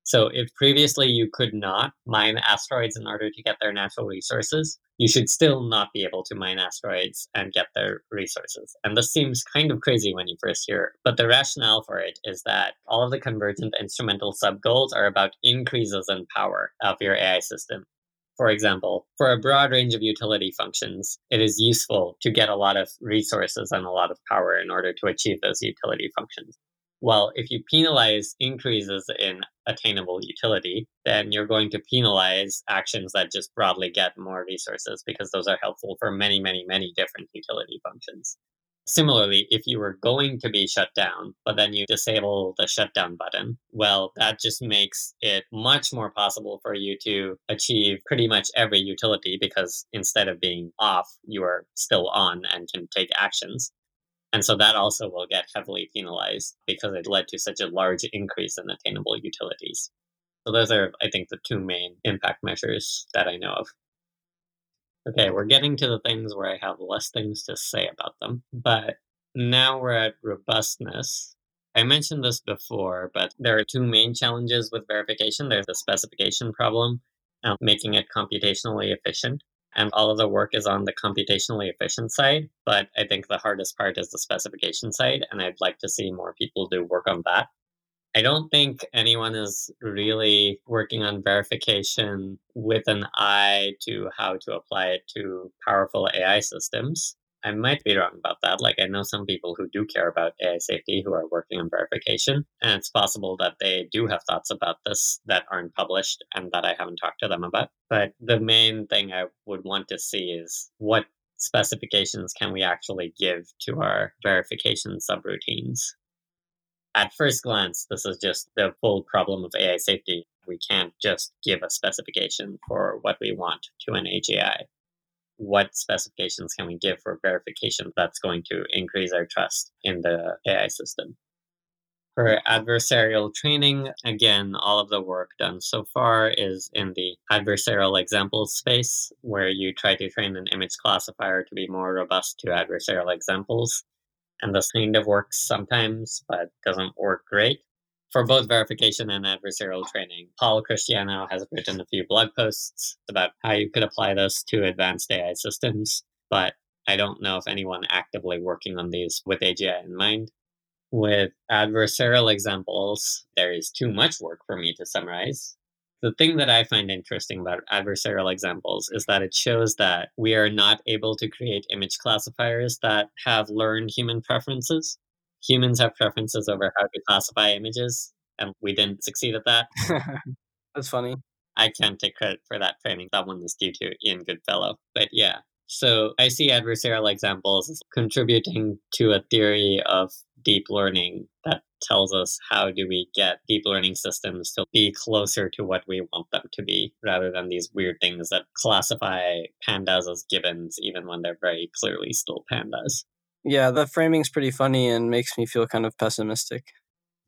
Speaker 2: So, if previously you could not mine asteroids in order to get their natural resources, you should still not be able to mine asteroids and get their resources. And this seems kind of crazy when you first hear it. But the rationale for it is that all of the convergent instrumental sub goals are about increases in power of your AI system. For example, for a broad range of utility functions, it is useful to get a lot of resources and a lot of power in order to achieve those utility functions. Well, if you penalize increases in attainable utility, then you're going to penalize actions that just broadly get more resources because those are helpful for many, many, many different utility functions. Similarly, if you were going to be shut down, but then you disable the shutdown button, well, that just makes it much more possible for you to achieve pretty much every utility because instead of being off, you are still on and can take actions. And so that also will get heavily penalized because it led to such a large increase in attainable utilities. So those are, I think, the two main impact measures that I know of. Okay, we're getting to the things where I have less things to say about them. But now we're at robustness. I mentioned this before, but there are two main challenges with verification. There's the specification problem, and making it computationally efficient and all of the work is on the computationally efficient side. But I think the hardest part is the specification side, and I'd like to see more people do work on that. I don't think anyone is really working on verification with an eye to how to apply it to powerful AI systems. I might be wrong about that. Like, I know some people who do care about AI safety who are working on verification, and it's possible that they do have thoughts about this that aren't published and that I haven't talked to them about. But the main thing I would want to see is what specifications can we actually give to our verification subroutines? At first glance, this is just the full problem of AI safety. We can't just give a specification for what we want to an AGI what specifications can we give for verification that's going to increase our trust in the AI system. For adversarial training, again, all of the work done so far is in the adversarial examples space, where you try to train an image classifier to be more robust to adversarial examples. And this kind of works sometimes, but doesn't work great for both verification and adversarial training. Paul Christiano has written a few blog posts about how you could apply this to advanced AI systems, but I don't know if anyone actively working on these with AGI in mind. With adversarial examples, there is too much work for me to summarize. The thing that I find interesting about adversarial examples is that it shows that we are not able to create image classifiers that have learned human preferences humans have preferences over how to classify images, and we didn't succeed at that.
Speaker 1: That's funny.
Speaker 2: I can't take credit for that framing. That one is due to Ian Goodfellow. But yeah, so I see adversarial examples as contributing to a theory of deep learning that tells us how do we get deep learning systems to be closer to what we want them to be rather than these weird things that classify pandas as gibbons even when they're very clearly still pandas.
Speaker 1: Yeah, the framing's pretty funny and makes me feel kind of pessimistic.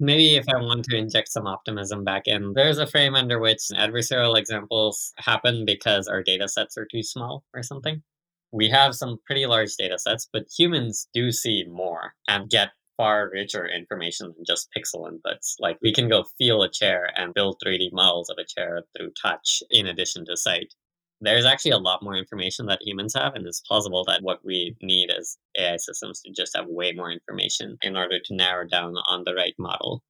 Speaker 2: Maybe if I want to inject some optimism back in, there's a frame under which adversarial examples happen because our data sets are too small or something. We have some pretty large data sets, but humans do see more and get far richer information than just pixel inputs. Like we can go feel a chair and build 3D models of a chair through touch in addition to sight there's actually a lot more information that humans have, and it's plausible that what we need as AI systems to just have way more information in order to narrow down on the right model.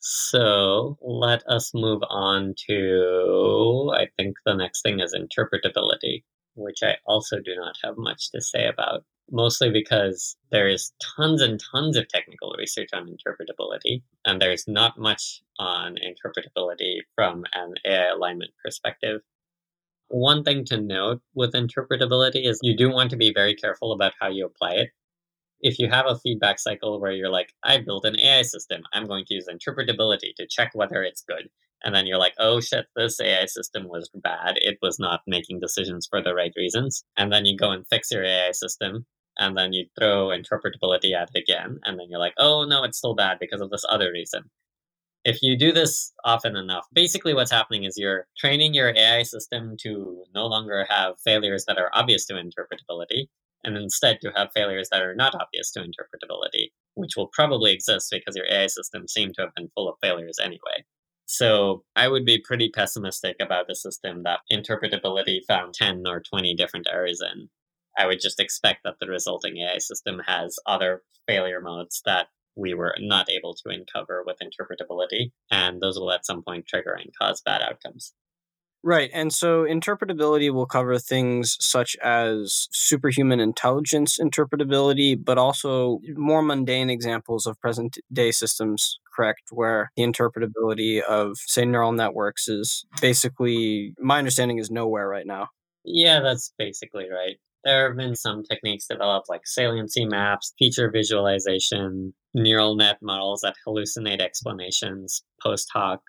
Speaker 2: So let us move on to, I think the next thing is interpretability, which I also do not have much to say about, mostly because there is tons and tons of technical research on interpretability, and there's not much on interpretability from an AI alignment perspective. One thing to note with interpretability is you do want to be very careful about how you apply it. If you have a feedback cycle where you're like, I built an AI system, I'm going to use interpretability to check whether it's good. And then you're like, oh shit, this AI system was bad. It was not making decisions for the right reasons. And then you go and fix your AI system and then you throw interpretability at it again. And then you're like, oh no, it's still bad because of this other reason if you do this often enough, basically what's happening is you're training your AI system to no longer have failures that are obvious to interpretability, and instead to have failures that are not obvious to interpretability, which will probably exist because your AI system seemed to have been full of failures anyway. So I would be pretty pessimistic about a system that interpretability found 10 or 20 different errors in. I would just expect that the resulting AI system has other failure modes that we were not able to uncover with interpretability, and those will at some point trigger and cause bad outcomes.
Speaker 1: Right. And so interpretability will cover things such as superhuman intelligence interpretability, but also more mundane examples of present day systems, correct? Where the interpretability of, say, neural networks is basically, my understanding is nowhere right now.
Speaker 2: Yeah, that's basically right. There have been some techniques developed like saliency maps, feature visualization, neural net models that hallucinate explanations post hoc.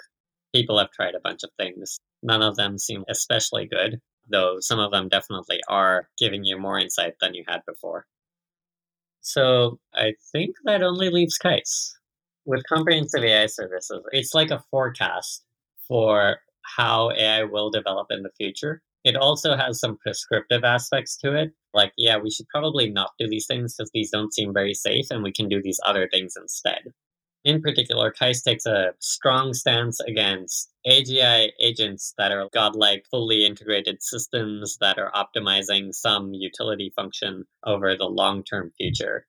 Speaker 2: People have tried a bunch of things. None of them seem especially good, though some of them definitely are giving you more insight than you had before. So I think that only leaves CAIS. With comprehensive AI services, it's like a forecast for how AI will develop in the future. It also has some prescriptive aspects to it. Like, yeah, we should probably not do these things because these don't seem very safe and we can do these other things instead. In particular, CAIS takes a strong stance against AGI agents that are godlike, fully integrated systems that are optimizing some utility function over the long term future.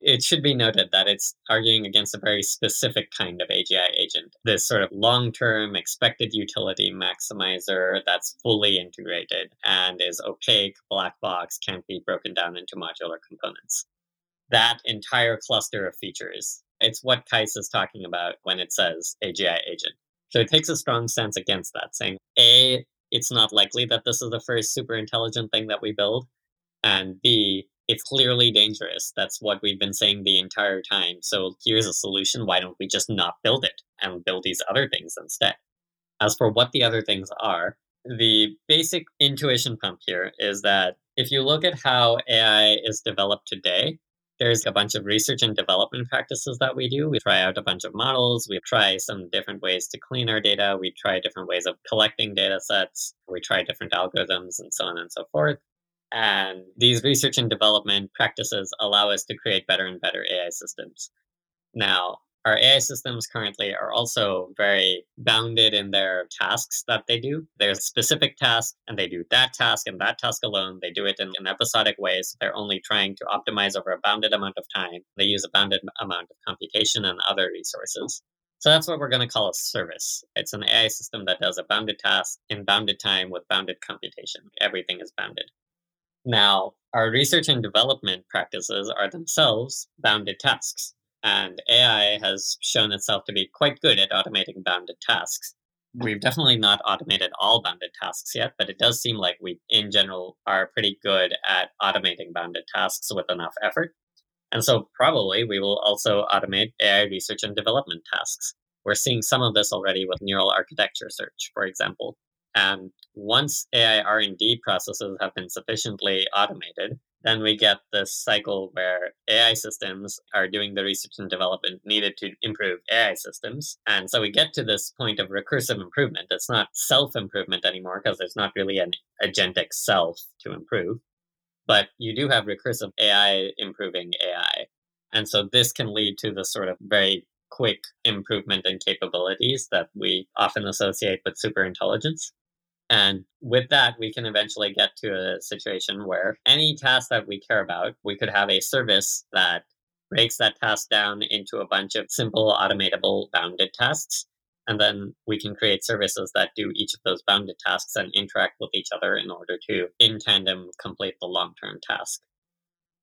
Speaker 2: It should be noted that it's arguing against a very specific kind of AGI agent, this sort of long term expected utility maximizer that's fully integrated and is opaque, black box, can't be broken down into modular components. That entire cluster of features it's what CAIS is talking about when it says AGI agent. So it takes a strong stance against that, saying A, it's not likely that this is the first super intelligent thing that we build, and B, it's clearly dangerous. That's what we've been saying the entire time. So here's a solution. Why don't we just not build it and build these other things instead? As for what the other things are, the basic intuition pump here is that if you look at how AI is developed today, there's a bunch of research and development practices that we do. We try out a bunch of models. We try some different ways to clean our data. We try different ways of collecting data sets. We try different algorithms and so on and so forth. And these research and development practices allow us to create better and better AI systems. Now, our AI systems currently are also very bounded in their tasks that they do. There's a specific task, and they do that task and that task alone. They do it in, in episodic ways. They're only trying to optimize over a bounded amount of time. They use a bounded amount of computation and other resources. So that's what we're going to call a service. It's an AI system that does a bounded task in bounded time with bounded computation. Everything is bounded. Now, our research and development practices are themselves bounded tasks and AI has shown itself to be quite good at automating bounded tasks. We've definitely not automated all bounded tasks yet, but it does seem like we, in general, are pretty good at automating bounded tasks with enough effort. And so, probably, we will also automate AI research and development tasks. We're seeing some of this already with neural architecture search, for example. And once AI R&D processes have been sufficiently automated, then we get this cycle where AI systems are doing the research and development needed to improve AI systems. And so we get to this point of recursive improvement. It's not self improvement anymore because there's not really an agentic self to improve. But you do have recursive AI improving AI. And so this can lead to the sort of very quick improvement in capabilities that we often associate with superintelligence. And with that, we can eventually get to a situation where any task that we care about, we could have a service that breaks that task down into a bunch of simple, automatable, bounded tasks. And then we can create services that do each of those bounded tasks and interact with each other in order to, in tandem, complete the long term task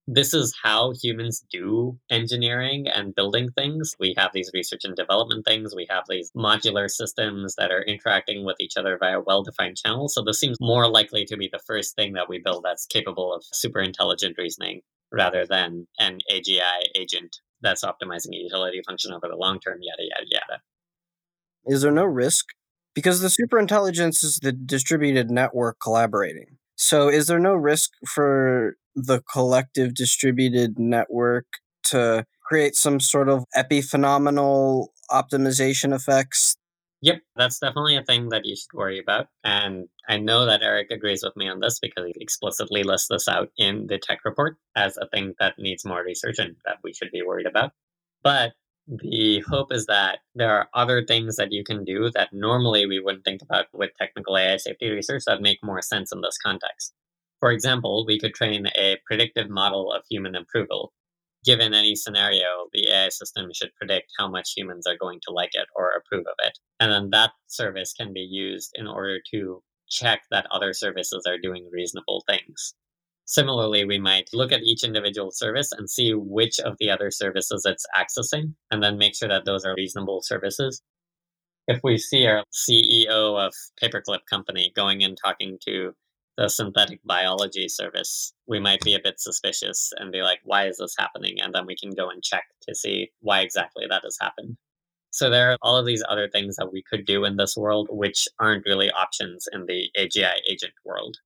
Speaker 2: this is how humans do engineering and building things. We have these research and development things. We have these modular systems that are interacting with each other via well defined channels. So this seems more likely to be the first thing that we build that's capable of super intelligent reasoning rather than an AGI agent that's optimizing a utility function over the long term, yada, yada, yada.
Speaker 1: Is there no risk? Because the superintelligence is the distributed network collaborating. So, is there no risk for the collective distributed network to create some sort of epiphenomenal optimization effects?
Speaker 2: Yep, that's definitely a thing that you should worry about. And I know that Eric agrees with me on this because he explicitly lists this out in the tech report as a thing that needs more research and that we should be worried about. But The hope is that there are other things that you can do that normally we wouldn't think about with technical AI safety research that make more sense in this context. For example, we could train a predictive model of human approval. Given any scenario, the AI system should predict how much humans are going to like it or approve of it. And then that service can be used in order to check that other services are doing reasonable things. Similarly, we might look at each individual service and see which of the other services it's accessing, and then make sure that those are reasonable services. If we see our CEO of Paperclip Company going and talking to the synthetic biology service, we might be a bit suspicious and be like, why is this happening? And then we can go and check to see why exactly that has happened. So there are all of these other things that we could do in this world, which aren't really options in the AGI agent world.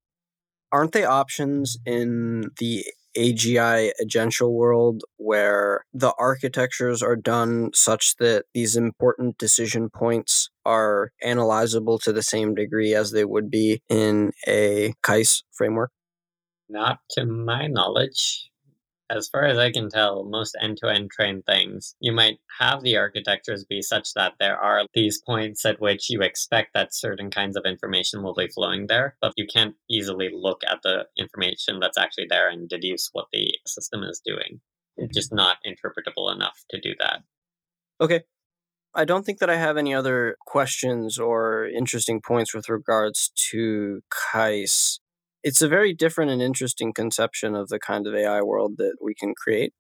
Speaker 1: Aren't they options in the AGI agential world where the architectures are done such that these important decision points are analyzable to the same degree as they would be in a CAIS framework?
Speaker 2: Not to my knowledge as far as I can tell, most end to end trained things, you might have the architectures be such that there are these points at which you expect that certain kinds of information will be flowing there, but you can't easily look at the information that's actually there and deduce what the system is doing. It's just not interpretable enough to do that.
Speaker 1: Okay. I don't think that I have any other questions or interesting points with regards to CAIS. it's a very different and interesting conception of the kind of AI world that we can create.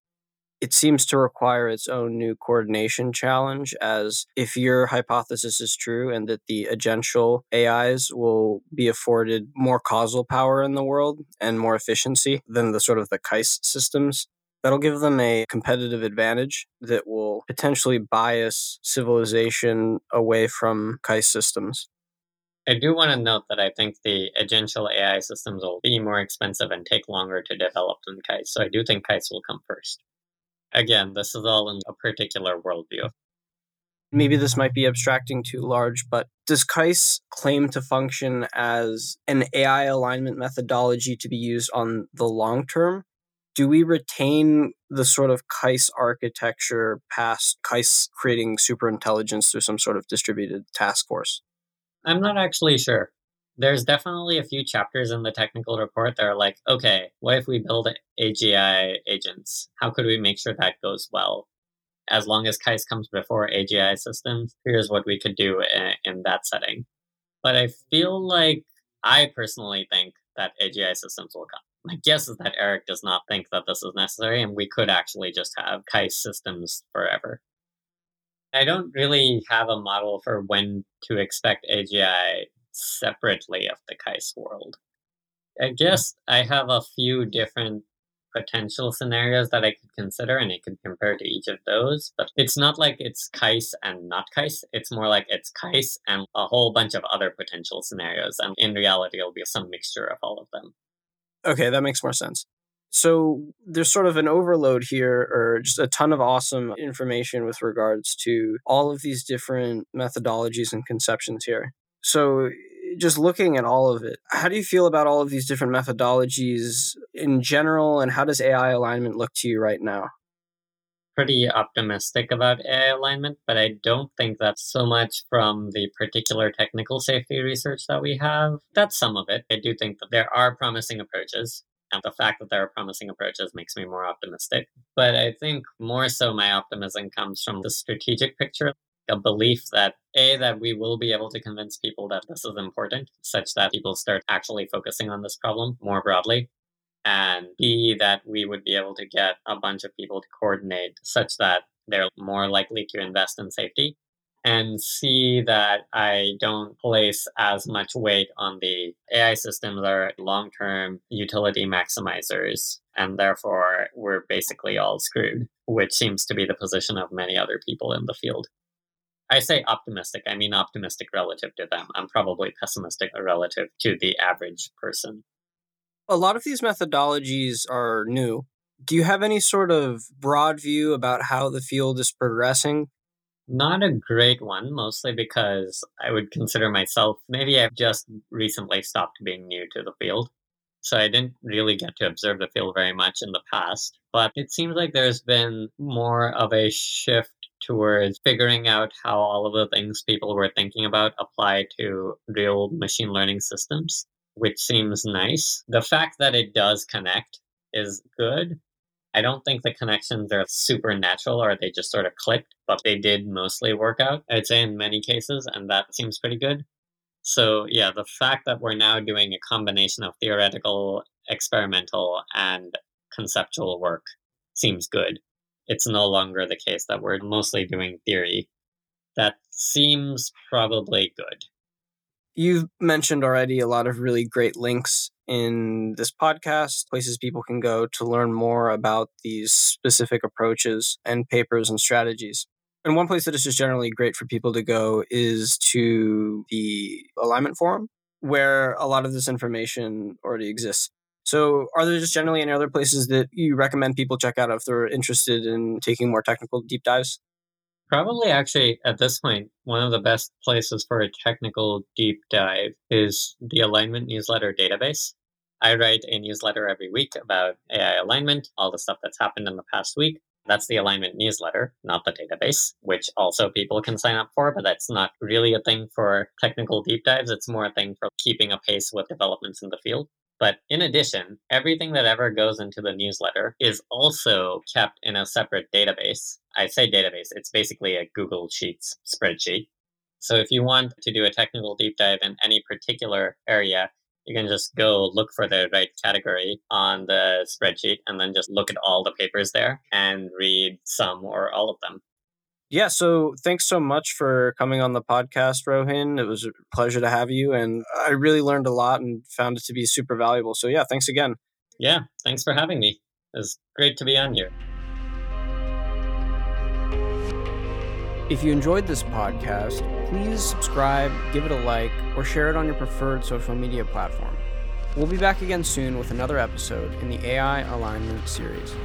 Speaker 1: It seems to require its own new coordination challenge, as if your hypothesis is true and that the agential AIs will be afforded more causal power in the world and more efficiency than the sort of the CAIS systems, that'll give them a competitive advantage that will potentially bias civilization away from CAIS systems.
Speaker 2: I do want to note that I think the agential AI systems will be more expensive and take longer to develop than CAIS, so I do think CAIS will come first. Again, this is all in a particular worldview.
Speaker 1: Maybe this might be abstracting too large, but does CAIS claim to function as an AI alignment methodology to be used on the long term? Do we retain the sort of CAIS architecture past CAIS creating superintelligence through some sort of distributed task force?
Speaker 2: I'm not actually sure. There's definitely a few chapters in the technical report that are like, okay, what if we build AGI agents? How could we make sure that goes well? As long as CAIS comes before AGI systems, here's what we could do in, in that setting. But I feel like I personally think that AGI systems will come. My guess is that Eric does not think that this is necessary, and we could actually just have CAIS systems forever. I don't really have a model for when to expect AGI separately of the CAIS world. I hmm. guess I have a few different potential scenarios that I could consider and I could compare to each of those. But it's not like it's CAIS and not CAIS. It's more like it's CAIS and a whole bunch of other potential scenarios. And in reality, it'll be some mixture of all of them.
Speaker 1: Okay, that makes more sense. So there's sort of an overload here, or just a ton of awesome information with regards to all of these different methodologies and conceptions here. So just looking at all of it, how do you feel about all of these different methodologies in general, and how does AI alignment look to you right now?
Speaker 2: Pretty optimistic about AI alignment, but I don't think that's so much from the particular technical safety research that we have. That's some of it. I do think that there are promising approaches. And the fact that there are promising approaches makes me more optimistic. But I think more so my optimism comes from the strategic picture, a belief that A, that we will be able to convince people that this is important, such that people start actually focusing on this problem more broadly. And B, that we would be able to get a bunch of people to coordinate such that they're more likely to invest in safety and see that I don't place as much weight on the AI systems are long term utility maximizers, and therefore we're basically all screwed, which seems to be the position of many other people in the field. I say optimistic, I mean optimistic relative to them. I'm probably pessimistic relative to the average person.
Speaker 1: A lot of these methodologies are new. Do you have any sort of broad view about how the field is progressing?
Speaker 2: Not a great one, mostly because I would consider myself maybe I've just recently stopped being new to the field. So I didn't really get to observe the field very much in the past. But it seems like there's been more of a shift towards figuring out how all of the things people were thinking about apply to real machine learning systems, which seems nice. The fact that it does connect is good. I don't think the connections are supernatural or they just sort of clicked, but they did mostly work out, I'd say, in many cases, and that seems pretty good. So, yeah, the fact that we're now doing a combination of theoretical, experimental, and conceptual work seems good. It's no longer the case that we're mostly doing theory. That seems probably good.
Speaker 1: You've mentioned already a lot of really great links in this podcast, places people can go to learn more about these specific approaches and papers and strategies. And one place that is just generally great for people to go is to the alignment forum, where a lot of this information already exists. So, are there just generally any other places that you recommend people check out if they're interested in taking more technical deep dives?
Speaker 2: Probably, actually, at this point, one of the best places for a technical deep dive is the Alignment Newsletter database. I write a newsletter every week about AI alignment, all the stuff that's happened in the past week. That's the alignment newsletter, not the database, which also people can sign up for, but that's not really a thing for technical deep dives. It's more a thing for keeping a pace with developments in the field. But in addition, everything that ever goes into the newsletter is also kept in a separate database. I say database, it's basically a Google Sheets spreadsheet. So if you want to do a technical deep dive in any particular area, you can just go look for the right category on the spreadsheet and then just look at all the papers there and read some or all of them.
Speaker 1: Yeah, so thanks so much for coming on the podcast, Rohin. It was a pleasure to have you, and I really learned a lot and found it to be super valuable. So, yeah, thanks again.
Speaker 2: Yeah, thanks for having me. It was great to be on here.
Speaker 1: If you enjoyed this podcast, please subscribe, give it a like, or share it on your preferred social media platform. We'll be back again soon with another episode in the AI Alignment series.